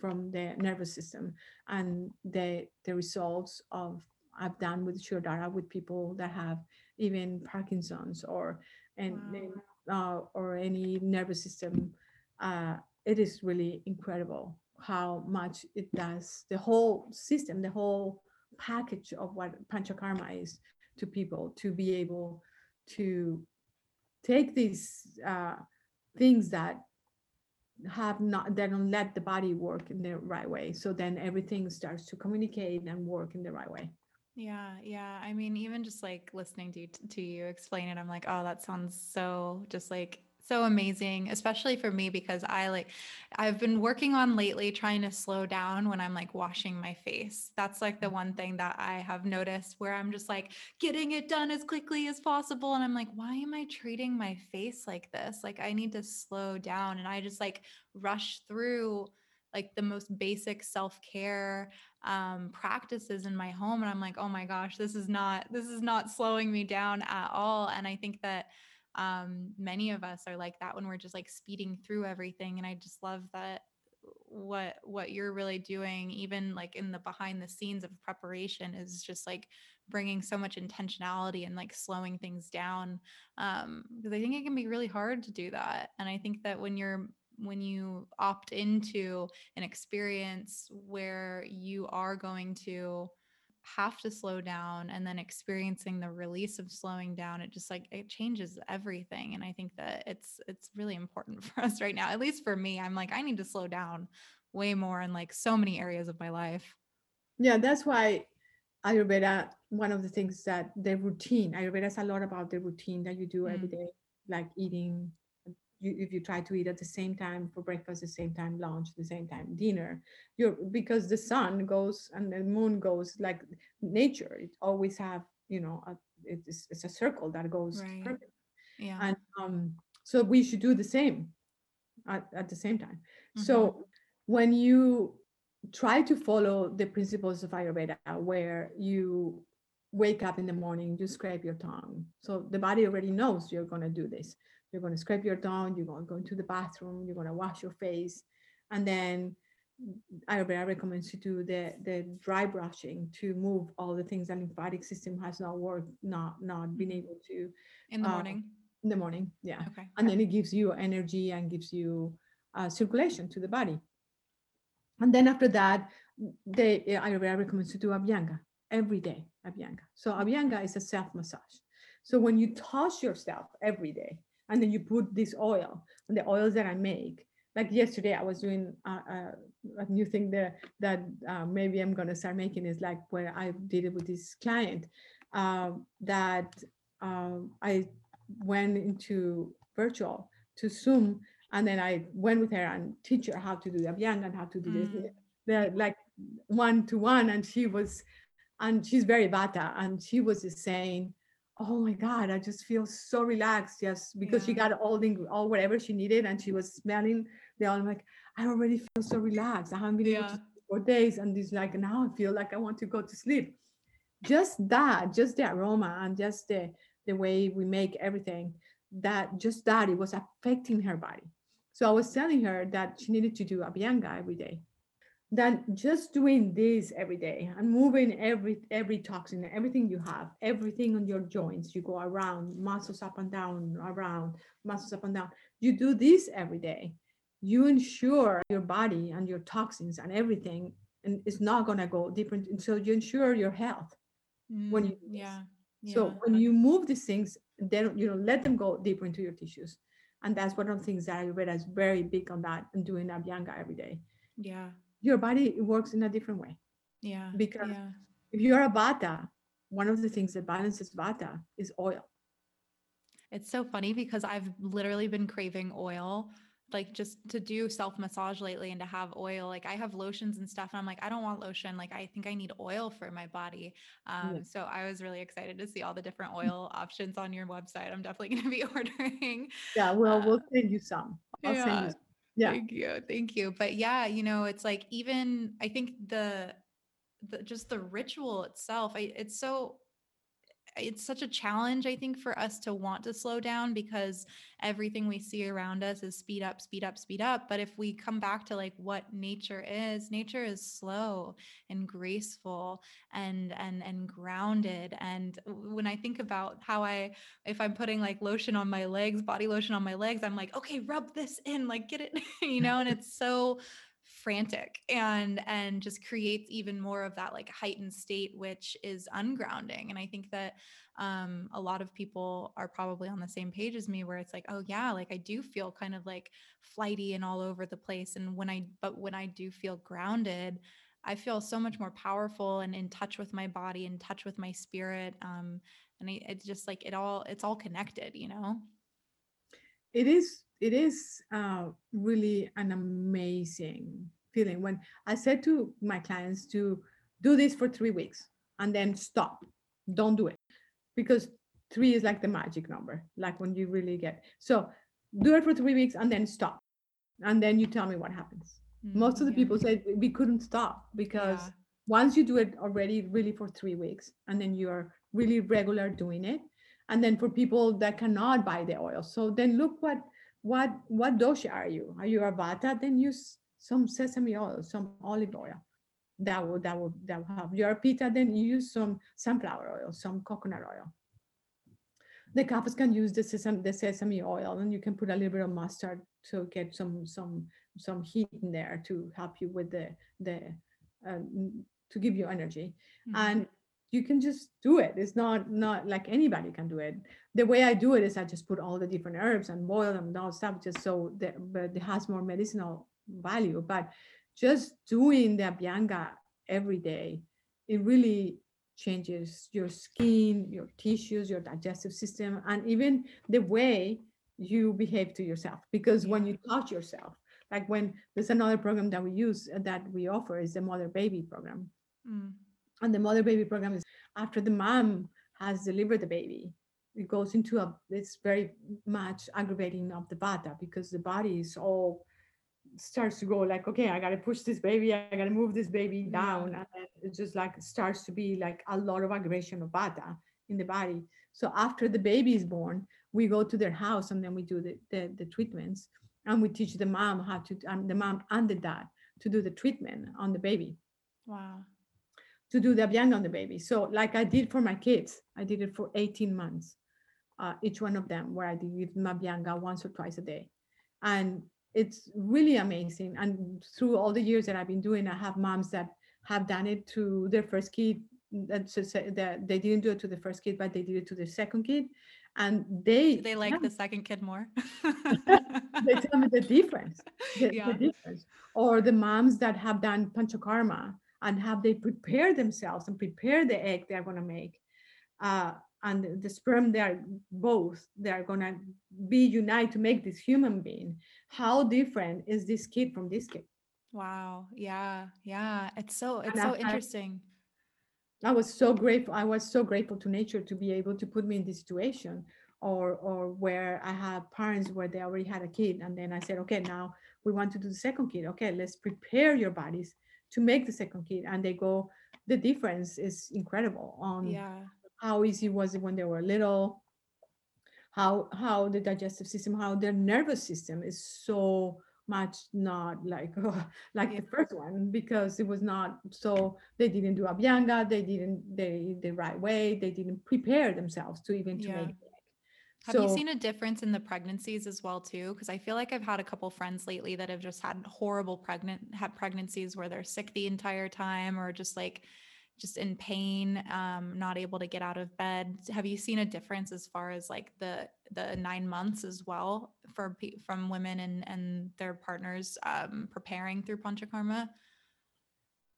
S1: from the nervous system and the the results of I've done with Shirodhara with people that have even Parkinson's or and
S2: Wow.
S1: Uh, or any nervous system. Uh, it is really incredible how much it does the whole system, the whole package of what panchakarma is to people to be able to take these uh, things that have not they don't let the body work in the right way so then everything starts to communicate and work in the right way
S2: Yeah, yeah. I mean, even just like listening to to you explain it, I'm like, oh, that sounds so just like so amazing, especially for me because I like I've been working on lately trying to slow down when I'm like washing my face. That's like the one thing that I have noticed where I'm just like getting it done as quickly as possible and I'm like, why am I treating my face like this? Like I need to slow down and I just like rush through like the most basic self-care um, practices in my home and i'm like oh my gosh this is not this is not slowing me down at all. And i think that um, many of us are like that when we're just like speeding through everything and i just love that what what you're really doing even like in the behind the scenes of preparation is just like bringing so much intentionality and like slowing things down um because i think it can be really hard to do that and i think that when you're when you opt into an experience where you are going to have to slow down and then experiencing the release of slowing down it just like it changes everything and i think that it's it's really important for us right now at least for me i'm like i need to slow down way more in like so many areas of my life
S1: yeah that's why ayurveda one of the things that the routine ayurveda is a lot about the routine that you do every
S2: Mm.
S1: day like eating you, if you try to eat at the same time for breakfast the same time lunch the same time dinner you're because the sun goes and the moon goes like nature it always have you know a, it's, it's a circle that goes
S2: Right.
S1: perfect.
S2: yeah
S1: and um so we should do the same at, at the same time
S2: Mhm.
S1: so when you try to follow the principles of ayurveda where you wake up in the morning you scrape your tongue. So the body already knows you're going to do this. You're going to scrape your tongue you're going to go into the bathroom you're going to wash your face. And then ayurveda recommends you do the the dry brushing to move all the things that lymphatic system has not worked not not been
S2: Mhm.
S1: able to
S2: in the
S1: uh,
S2: morning?
S1: in the morning yeah.
S2: Okay.
S1: And then it gives you energy and gives you uh, circulation to the body. And then after that, they Ayurveda recommends to do Abhyanga every day. Abhyanga. So Abhyanga is a self massage. So when you toss yourself every day, and then you put this oil, and the oils that I make, like yesterday, I was doing a, a, a new thing there that uh, maybe I'm gonna start making is like where I did it with this client um, that um, I went into virtual to Zoom, and then I went with her and teach her how to do the Abhyanga and how to do this.
S2: Mm.
S1: The like one to one, and she was, and she's very Vata, and she was just saying, "Oh my God, I just feel so relaxed." Just because she got all the all whatever she needed, and she was smelling the. I'm like, I already feel so relaxed. I haven't been able to
S2: Yeah.
S1: for days and it's like now i feel like i want to go to sleep just that just the aroma and just the the way we make everything that just that it was affecting her body so i was telling her that she needed to do a abhyanga every day that just doing this every day and moving every every toxin everything you have everything on your joints. You go around muscles up and down around muscles up and down. You do this every day. You ensure your body and your toxins and everything and it's not going to go deeper into, so you ensure your health when you
S2: Mm, yeah.
S1: so when you move these things then you know let them go deeper into your tissues. And that's one of the things that ayurveda is very big on that and doing abhyanga every day.
S2: Yeah.
S1: Your body works in a different way
S2: Yeah.
S1: because
S2: yeah.
S1: if you're a vata one of the things that balances vata is oil
S2: It's so funny because I've literally been craving oil, like just to do self massage lately and to have oil. Like I have lotions and stuff, and I'm like, I don't want lotion. Like I think I need oil for my body. Um,
S1: Yeah.
S2: So I was really excited to see all the different oil options on your website. I'm definitely going to be ordering.
S1: yeah well
S2: Uh,
S1: we'll send you some i'll send you some. Yeah
S2: Thank you. Thank you. But yeah, you know, it's like even I think the the just the ritual itself, I it's so it's such a challenge I think for us to want to slow down because everything we see around us is speed up, speed up, speed up. But if we come back to like what nature is, nature is slow and graceful and and and grounded. And when I think about how I if I'm putting like lotion on my legs, body lotion on my legs, I'm like, okay, rub this in, like get it, you know, and it's so frantic and and just creates even more of that like heightened state which is ungrounding and i think that um a lot of people are probably on the same page as me where it's like oh yeah like i do feel kind of like flighty and all over the place and when i but when i do feel grounded i feel so much more powerful and in touch with my body in touch with my spirit um and I, it's just like it all it's all connected you know?
S1: It is it is uh, really an amazing feeling. When i said to my clients to do this for three weeks and then stop don't do it because three is like the magic number like when you really get so do it for three weeks and then stop and then you tell me what happens. Most of the people said we couldn't stop because
S2: Yeah.
S1: once you do it already really for three weeks and then you're really regular doing it and then for people that cannot buy the oil so then look what what what dosha are you? Are you a vata? Then use some sesame oil some olive oil that will that will that will help. You're a pitta then you use some sunflower oil some coconut oil. The couples can use the sesame the sesame oil and you can put a little bit of mustard to get some some some heat in there to help you with the the um, to give you energy.
S2: Mhm.
S1: and you can just do it. It's not not like anybody can do it. The way i do it is i just put all the different herbs and boil them and all stuff just so that but it has more medicinal value. But just doing the abhyanga every day it really changes your skin your tissues your digestive system and even the way you behave to yourself. Because when you touch yourself like when there's another program that we use that we offer is the mother baby program.
S2: Mm.
S1: And the mother baby program is after the mom has delivered the baby it goes into a it's very much aggravating of the vata because the body is all starts to go like okay i gotta push this baby i gotta move this baby down and it just like starts to be like a lot of aggravation of vata in the body. So after the baby is born we go to their house and then we do the, the, the treatments and we teach the mom how to um, the mom and the dad to do the treatment on the baby.
S2: Wow
S1: to do the abhyanga on the baby. So like I did for my kids, I did it for 18 months, uh, each one of them, where I did give them abhyanga once or twice a day. And it's really amazing. And through all the years that I've been doing, I have moms that have done it to their first kid. That's just that they didn't do it to the first kid, but they did it to their second kid. And they
S2: Do they like
S1: tell-
S2: the second kid more?
S1: they tell me the difference the, the
S2: Yeah.
S1: difference or the moms that have done panchakarma and have they prepare themselves and prepare the egg they're going to make uh, and the- sperm they are both they are going to be united to make this human being how different is this kid from this kid
S2: Wow. Yeah. Yeah. It's so it's
S1: And
S2: so
S1: had-
S2: interesting.
S1: I was so grateful. I was so grateful to nature to be able to put me in this situation, or or where I have parents where they already had a kid, and then I said, okay, now we want to do the second kid. Okay, let's prepare your bodies to make the second kid and they go the difference is incredible on
S2: Yeah.
S1: how easy was it when they were little how how the digestive system how their nervous system is so much not like like
S2: Yeah.
S1: the first one because it was not so they didn't do abhyanga they didn't they the right way they didn't prepare themselves to even to
S2: Yeah.
S1: make it.
S2: Have you seen a difference in the pregnancies as well too? Because I feel like I've had a couple friends lately that have just had horrible pregnant had pregnancies where they're sick the entire time or just like just in pain, um, not able to get out of bed. Have you seen a difference as far as like the the nine months as well for from women and and their partners um, preparing through panchakarma?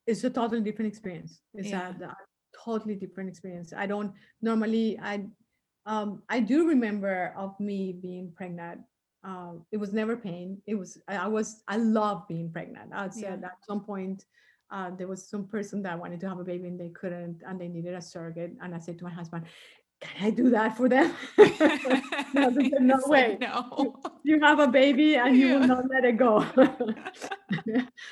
S1: it's a totally different experience. It's
S2: Yeah.
S1: a, a totally different experience. I don't normally I um I do remember of me being pregnant. Um it was never pain. It was I, I was I love being pregnant. I say
S2: Yeah.
S1: at some point uh, there was some person that wanted to have a baby and they couldn't and they needed a surrogate. And I said to my husband, Can I do that for them? No, said, no
S2: It's like,
S1: way.
S2: no.
S1: you have a baby and you will not let it go.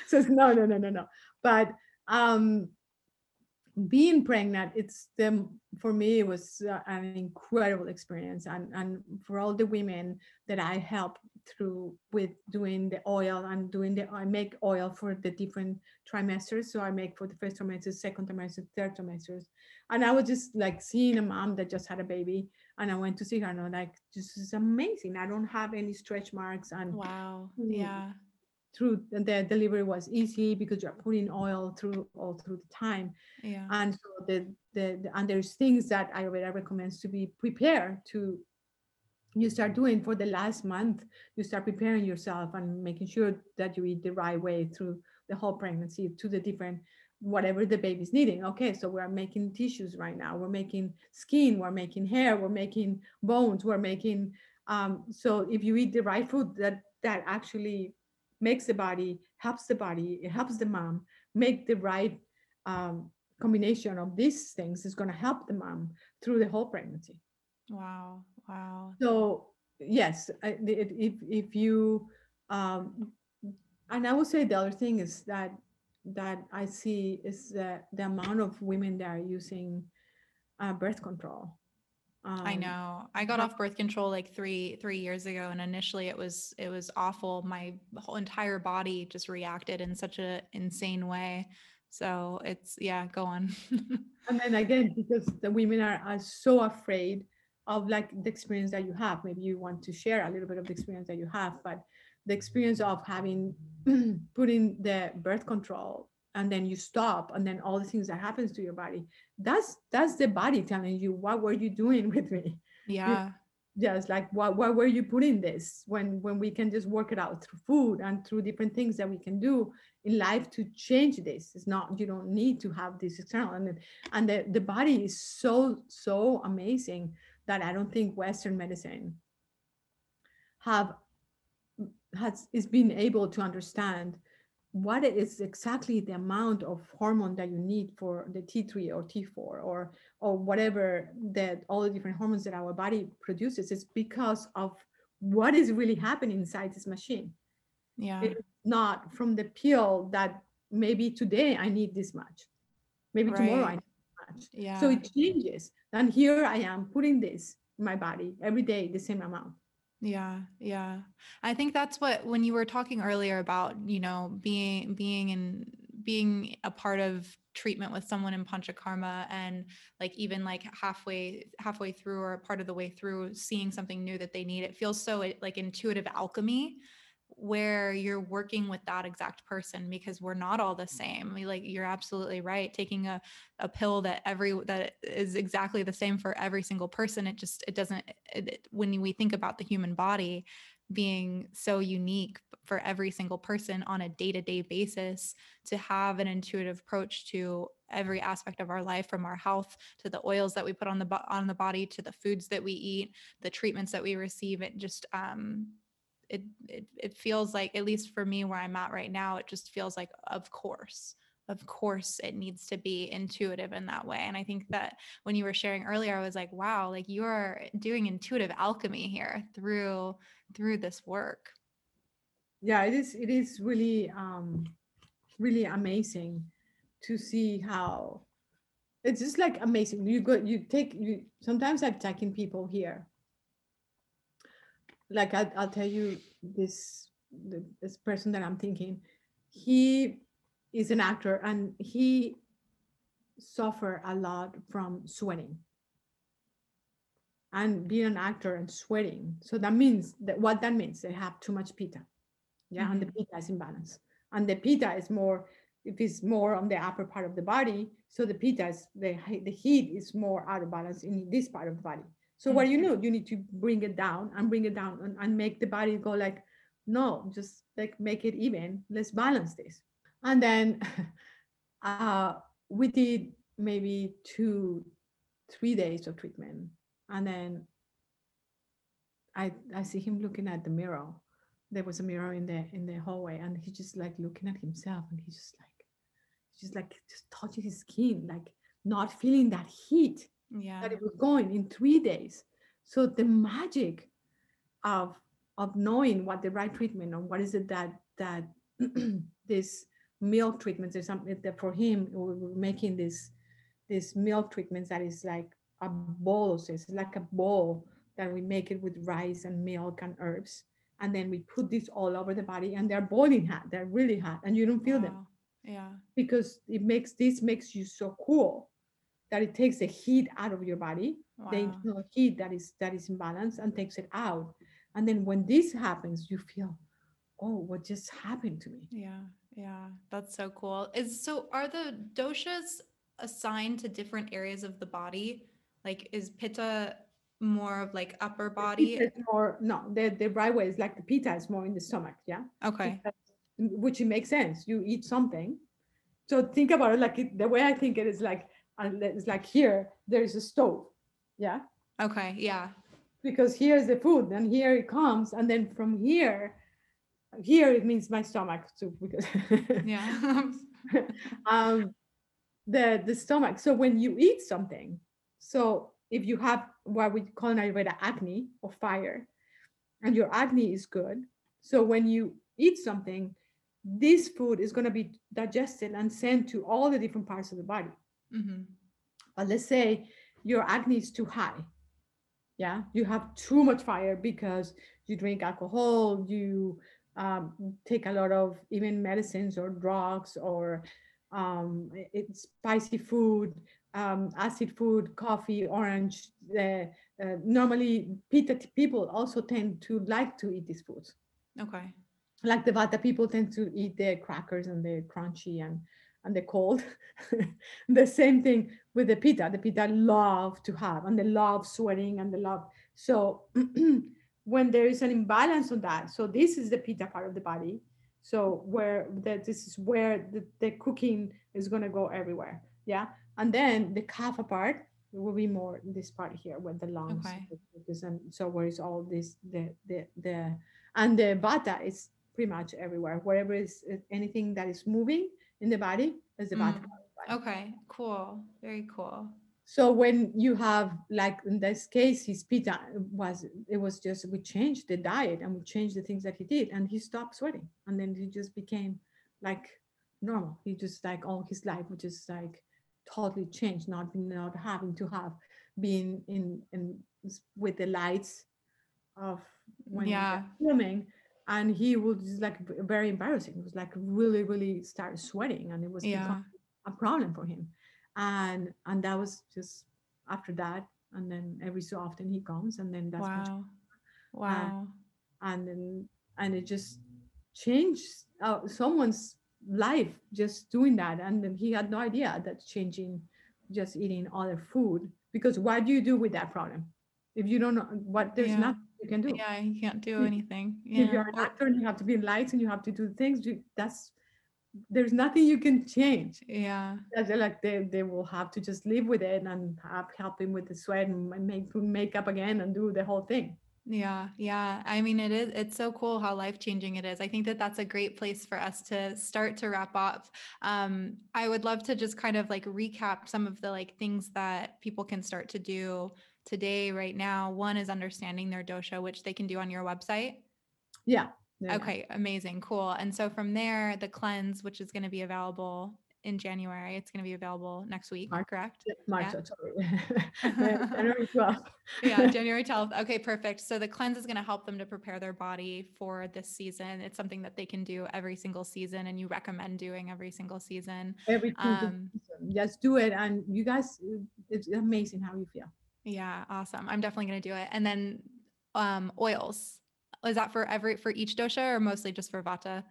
S1: so it's no, no, no, no, no. But um, being pregnant, it's the for me it was uh, an incredible experience, and and for all the women that I help through with doing the oil and doing the I make oil for the different trimesters. So I make for the first trimester, second trimester, third trimesters, and I was just like seeing a mom that just had a baby, and I went to see her, and I'm like, this is amazing. I don't have any stretch marks, and
S2: wow.
S1: Mm.
S2: Yeah.
S1: Through the delivery was easy because you're putting oil through all through the time.
S2: Yeah.
S1: and so the, the, the and there's things that ayurveda recommend to be prepared to you start doing for the last month. You start preparing yourself and making sure that you eat the right way through the whole pregnancy to the different whatever the baby's needing. Okay so we're making tissues right now. We're making skin. We're making hair. We're making bones. We're making um, so if you eat the right food that that actually makes the body helps the body it helps the mom make the right um, combination of these things is going to help the mom through the whole pregnancy
S2: Wow. Wow.
S1: so yes I- if if you um and i would say the other thing is that that i see is that the amount of women that are using uh, birth control
S2: I
S1: Um,
S2: know. I got off birth control like three three years ago, and initially it was it was awful. My whole entire body just reacted in such a insane way. So it's yeah, go on.
S1: and then again because the women are, are so afraid of like the experience that you have maybe you want to share a little bit of the experience that you have but the experience of having putting the birth control and then you stop and then all the things that happens to your body that's that's the body telling you what were you doing with me?
S2: Yeah.
S1: just like why, why were you putting this? When when we can just work it out through food and through different things that we can do in life to change this. It's not you don't need to have this external and and the, the body is so so amazing that i don't think western medicine have has is being able to understand what is exactly the amount of hormone that you need for the T3 or T4 or or whatever that all the different hormones that our body produces is because of what is really happening inside this machine.
S2: Yeah.
S1: It's not from the pill that maybe today I need this much, maybe tomorrow I need this much.
S2: Yeah.
S1: So it changes. And here I am putting this in my body every day, the same amount.
S2: Yeah, yeah. I think that's what when you were talking earlier about, you know, being being in being a part of treatment with someone in panchakarma and like even like halfway halfway through or part of the way through seeing something new that they need, it feels so like intuitive alchemy where you're working with that exact person because we're not all the same. Like you're absolutely right. Taking a a pill that every that is exactly the same for every single person it just it doesn't it, it- when we think about the human body being so unique for every single person on a day-to-day basis to have an intuitive approach to every aspect of our life from our health to the oils that we put on the on the body to the foods that we eat the treatments that we receive it just um it, it it feels like at least for me where I'm at right now it just feels like of course of course it needs to be intuitive in that way and i think that when you were sharing earlier i was like wow like you're doing intuitive alchemy here through through this work
S1: yeah it is it is really um really amazing to see how it's just like amazing. You go, you take you. Sometimes I've taken people here. Like I, I'll tell you this this person that I'm thinking. He is an actor and he suffer a lot from sweating and being an actor and sweating. So that means that what that means they have too much pitta. Yeah, mm-hmm. and the mm-hmm. pitta is imbalance. And the pitta is more if it's more on the upper part of the body, so the pitta is the the heat is more out of balance in this part of the body. So mm-hmm. what you know, you need to bring it down and bring it down and, and make the body go like, no, just like make it even. Let's balance this. And then uh, we did maybe two, three days of treatment and then I I see him looking at the mirror. There was a mirror in the in the hallway, and he's just like looking at himself, and he's just like, just like just touching his skin, like not feeling that heat
S2: yeah.
S1: that it was going in three days. So the magic of of knowing what the right treatment or what is it that that this milk treatments or something that for him we're making this this milk treatments that is like a bowl so it's like a bowl that we make it with rice and milk and herbs and then we put this all over the body and they're boiling hot they're really hot and you don't feel wow. them
S2: yeah
S1: because it makes this makes you so cool that it takes the heat out of your body wow. the internal heat that is that is imbalance and takes it out and then when this happens you feel oh what just happened to me
S2: yeah yeah that's so cool is so are the doshas assigned to different areas of the body like is pitta more of like upper body?
S1: Or no, the the right way is like the pitta is more in the stomach, yeah.
S2: Okay.
S1: Which it makes sense. You eat something. So think about it like it, the way I think it is like uh, it's like here there is a stove, yeah.
S2: Okay. Yeah.
S1: Because here's the food, and here it comes, and then from here, here it means my stomach too, because
S2: yeah.
S1: um, the the stomach. So when you eat something, so if you have what we call in Ayurveda agni or fire, and your agni is good, so when you eat something, this food is going to be digested and sent to all the different parts of the body.
S2: Mm-hmm.
S1: But let's say your agni is too high. Yeah, you have too much fire because you drink alcohol, you um, take a lot of even medicines or drugs or um, it's spicy food um, acid food, coffee, orange. Uh, uh, normally, people also tend to like to eat these foods.
S2: Okay.
S1: Like the vata people tend to eat the crackers and the crunchy and and the cold. the same thing with the pitta. The pitta love to have and they love sweating and they love so when there is an imbalance on that. So this is the pitta part of the body. So where that this is where the, the cooking is gonna go everywhere. Yeah. And then the kapha part will be more this part here with the lungs.
S2: Okay.
S1: And so where is all this the the the and the vata is pretty much everywhere. Wherever is anything that is moving in the body is the.
S2: Mm. Okay, cool. Very cool.
S1: So when you have like in this case, his pitta was it was just we changed the diet and we changed the things that he did and he stopped sweating and then he just became like normal. He just like all his life, which is like totally changed, not not having to have been in in with the lights of when
S2: yeah
S1: filming and he was like very embarrassing. It was like really really started sweating and it was
S2: yeah.
S1: a problem for him. And and that was just after that and then every so often he comes and then that's
S2: wow. wow
S1: and, and then and it just changed uh, someone's life just doing that. And he had no idea that changing just eating other food because what do you do with that problem? If you don't know what there's yeah. nothing you can do
S2: yeah you can't do anything yeah.
S1: if you're an actor and you have to be in lights and you have to do things you, that's there's nothing you can change
S2: yeah
S1: that's like they, they will have to just live with it and have help him with the sweat and make makeup again and do the whole thing
S2: yeah, yeah. I mean, it is, it's so cool how life changing it is. I think that that's a great place for us to start to wrap up. Um, I would love to just kind of like recap some of the like things that people can start to do today, right now. One is understanding their dosha, which they can do on your website.
S1: Yeah, Yeah.
S2: Okay, amazing, cool. And so from there, the cleanse, which is going to be available in January, it's going to be available next week,
S1: March.
S2: correct?
S1: Yeah, March,
S2: Yeah.
S1: January 12th.
S2: yeah, January 12th. Okay, perfect. So the cleanse is going to help them to prepare their body for this season. It's something that they can do every single season and you recommend doing every single season.
S1: Every
S2: Um,
S1: season. Just do it. And you guys, it's amazing how you feel.
S2: Yeah, awesome. I'm definitely going to do it. And then um oils. Is that for every for each dosha or mostly just for vata?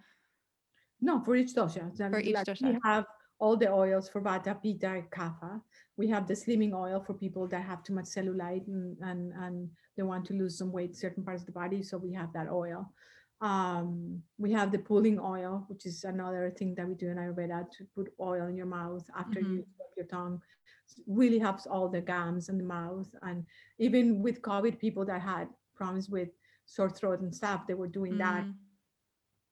S1: No, for each dosha. So,
S2: For each
S1: like,
S2: dosha.
S1: We have all the oils for Vata, Pitta, Kapha. We have the slimming oil for people that have too much cellulite and, and, and they want to lose some weight, certain parts of the body. So we have that oil. Um, we have the pulling oil, which is another thing that we do in Ayurveda to put oil in your mouth after you rub your tongue. Really helps all the gums and the mouth. And even with COVID, people that had problems with sore throat and stuff, they were doing that
S2: Mm.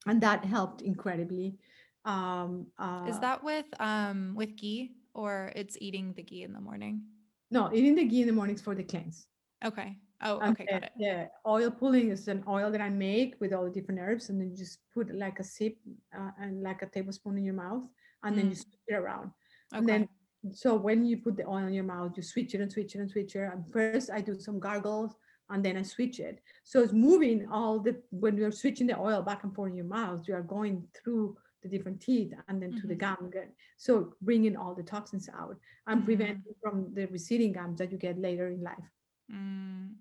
S1: and that helped incredibly. Um, uh,
S2: Is that with um with ghee or it's eating the ghee in the morning?
S1: no eating the ghee in the mornings for the cleanse?
S2: Okay. Oh,
S1: And
S2: okay, got it.
S1: The oil pulling is an oil that I make with all the different herbs, and then you just put like a sip uh, and like a tablespoon in your mouth, and then you
S2: Mm.
S1: switch it around.
S2: Okay.
S1: And then, so when you put the oil in your mouth, you switch it and switch it and switch it. And first, I do some gargles, and then I switch it. So it's moving all the when you're switching the oil back and forth in your mouth, you are going through the different teeth and then to the gum. again. So bringing all the toxins out and
S2: Mhm.
S1: preventing from the receding gums that you get later in life.
S2: Mm,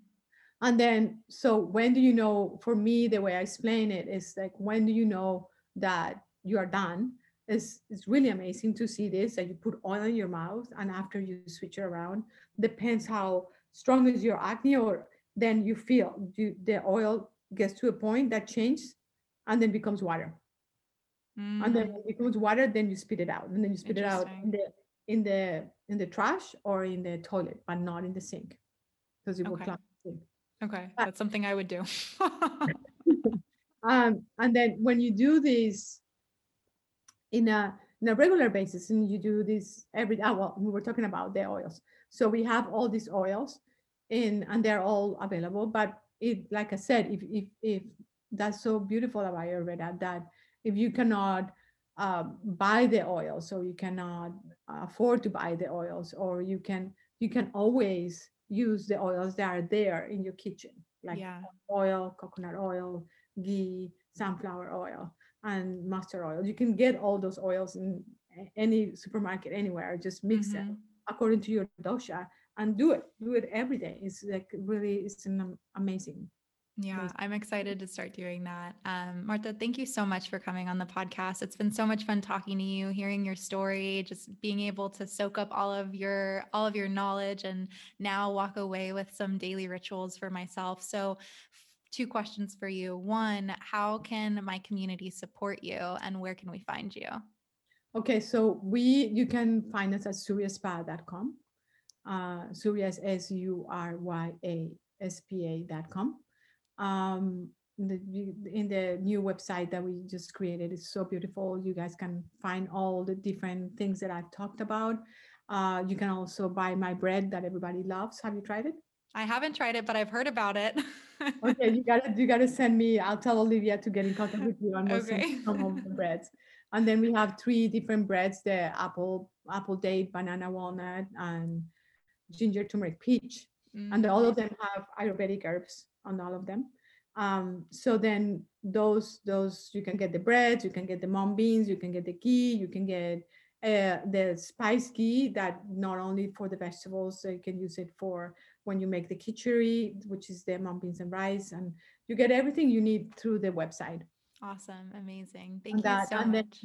S1: And then, so when do you know? For me, the way I explain it is like, when do you know that you are done? It's, it's really amazing to see this that you put oil in your mouth and after you switch it around, depends how strong is your agni, or then you feel you, the oil gets to a point that changes and then becomes water. And then
S2: mm,
S1: it becomes water, then you spit it out, and then you spit it out in the in the in the trash or in the toilet, but not in the sink because it will
S2: Okay.
S1: clog the sink.
S2: okay.
S1: but-
S2: That's something I would do.
S1: um, and then when you do this in a in a regular basis and you do this every ah, well we were talking about the oils so we have all these oils in and they're all available but it like i said if if, if that's so beautiful about ayurveda that if you cannot um, buy the oil so you cannot afford to buy the oils or you can you can always use the oils that are there in your kitchen like
S2: yeah.
S1: oil, coconut oil, ghee, sunflower oil, and mustard oil. You can get all those oils in any supermarket anywhere. Just mix them
S2: Mhm.
S1: according to your dosha and do it. Do it every day. It's like really, it's an amazing.
S2: Yeah,
S1: Amazing.
S2: I'm excited to start doing that. Um, Martha, thank you so much for coming on the podcast. It's been so much fun talking to you, hearing your story, just being able to soak up all of your all of your knowledge and now walk away with some daily rituals for myself. So two questions for you. One, how can my community support you and where can we find you?
S1: Okay, so we you can find us at suryaspa.com. Uh, Surya is S U R Y A S P A.com. Um, the, in the new website that we just created, it's so beautiful. You guys can find all the different things that I've talked about. Uh, you can also buy my bread that everybody loves. Have you tried it?
S2: I haven't tried it, but I've heard about it.
S1: okay you gotta you gotta send me i'll tell olivia to get in contact with you and we'll
S2: Okay.
S1: some of the breads. And then we have three different breads the apple apple date banana walnut and ginger turmeric peach. And
S2: Mm,
S1: all of them have ayurvedic herbs on all of them. Um, so then those those you can get the breads you can get the mung beans you can get the ghee you can get uh, the spice ghee that not only for the vegetables so you can use it for when you make the khichdi which is the mung beans and rice and you get everything you need through the website
S2: Awesome. Amazing. Thank
S1: And
S2: you
S1: that-
S2: so
S1: and
S2: much.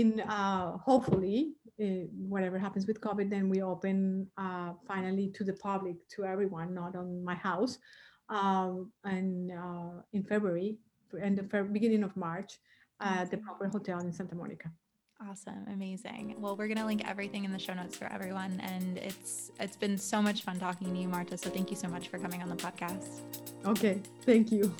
S1: in uh, hopefully uh, whatever happens with covid then we open uh, finally to the public to everyone not on my house um, and uh, in february of Feb- beginning of march at the proper hotel in santa monica
S2: Awesome, amazing. Well, we're gonna link everything in the show notes for everyone, and it's it's been so much fun talking to you, Marta. So thank you so much for coming on the podcast.
S1: okay thank you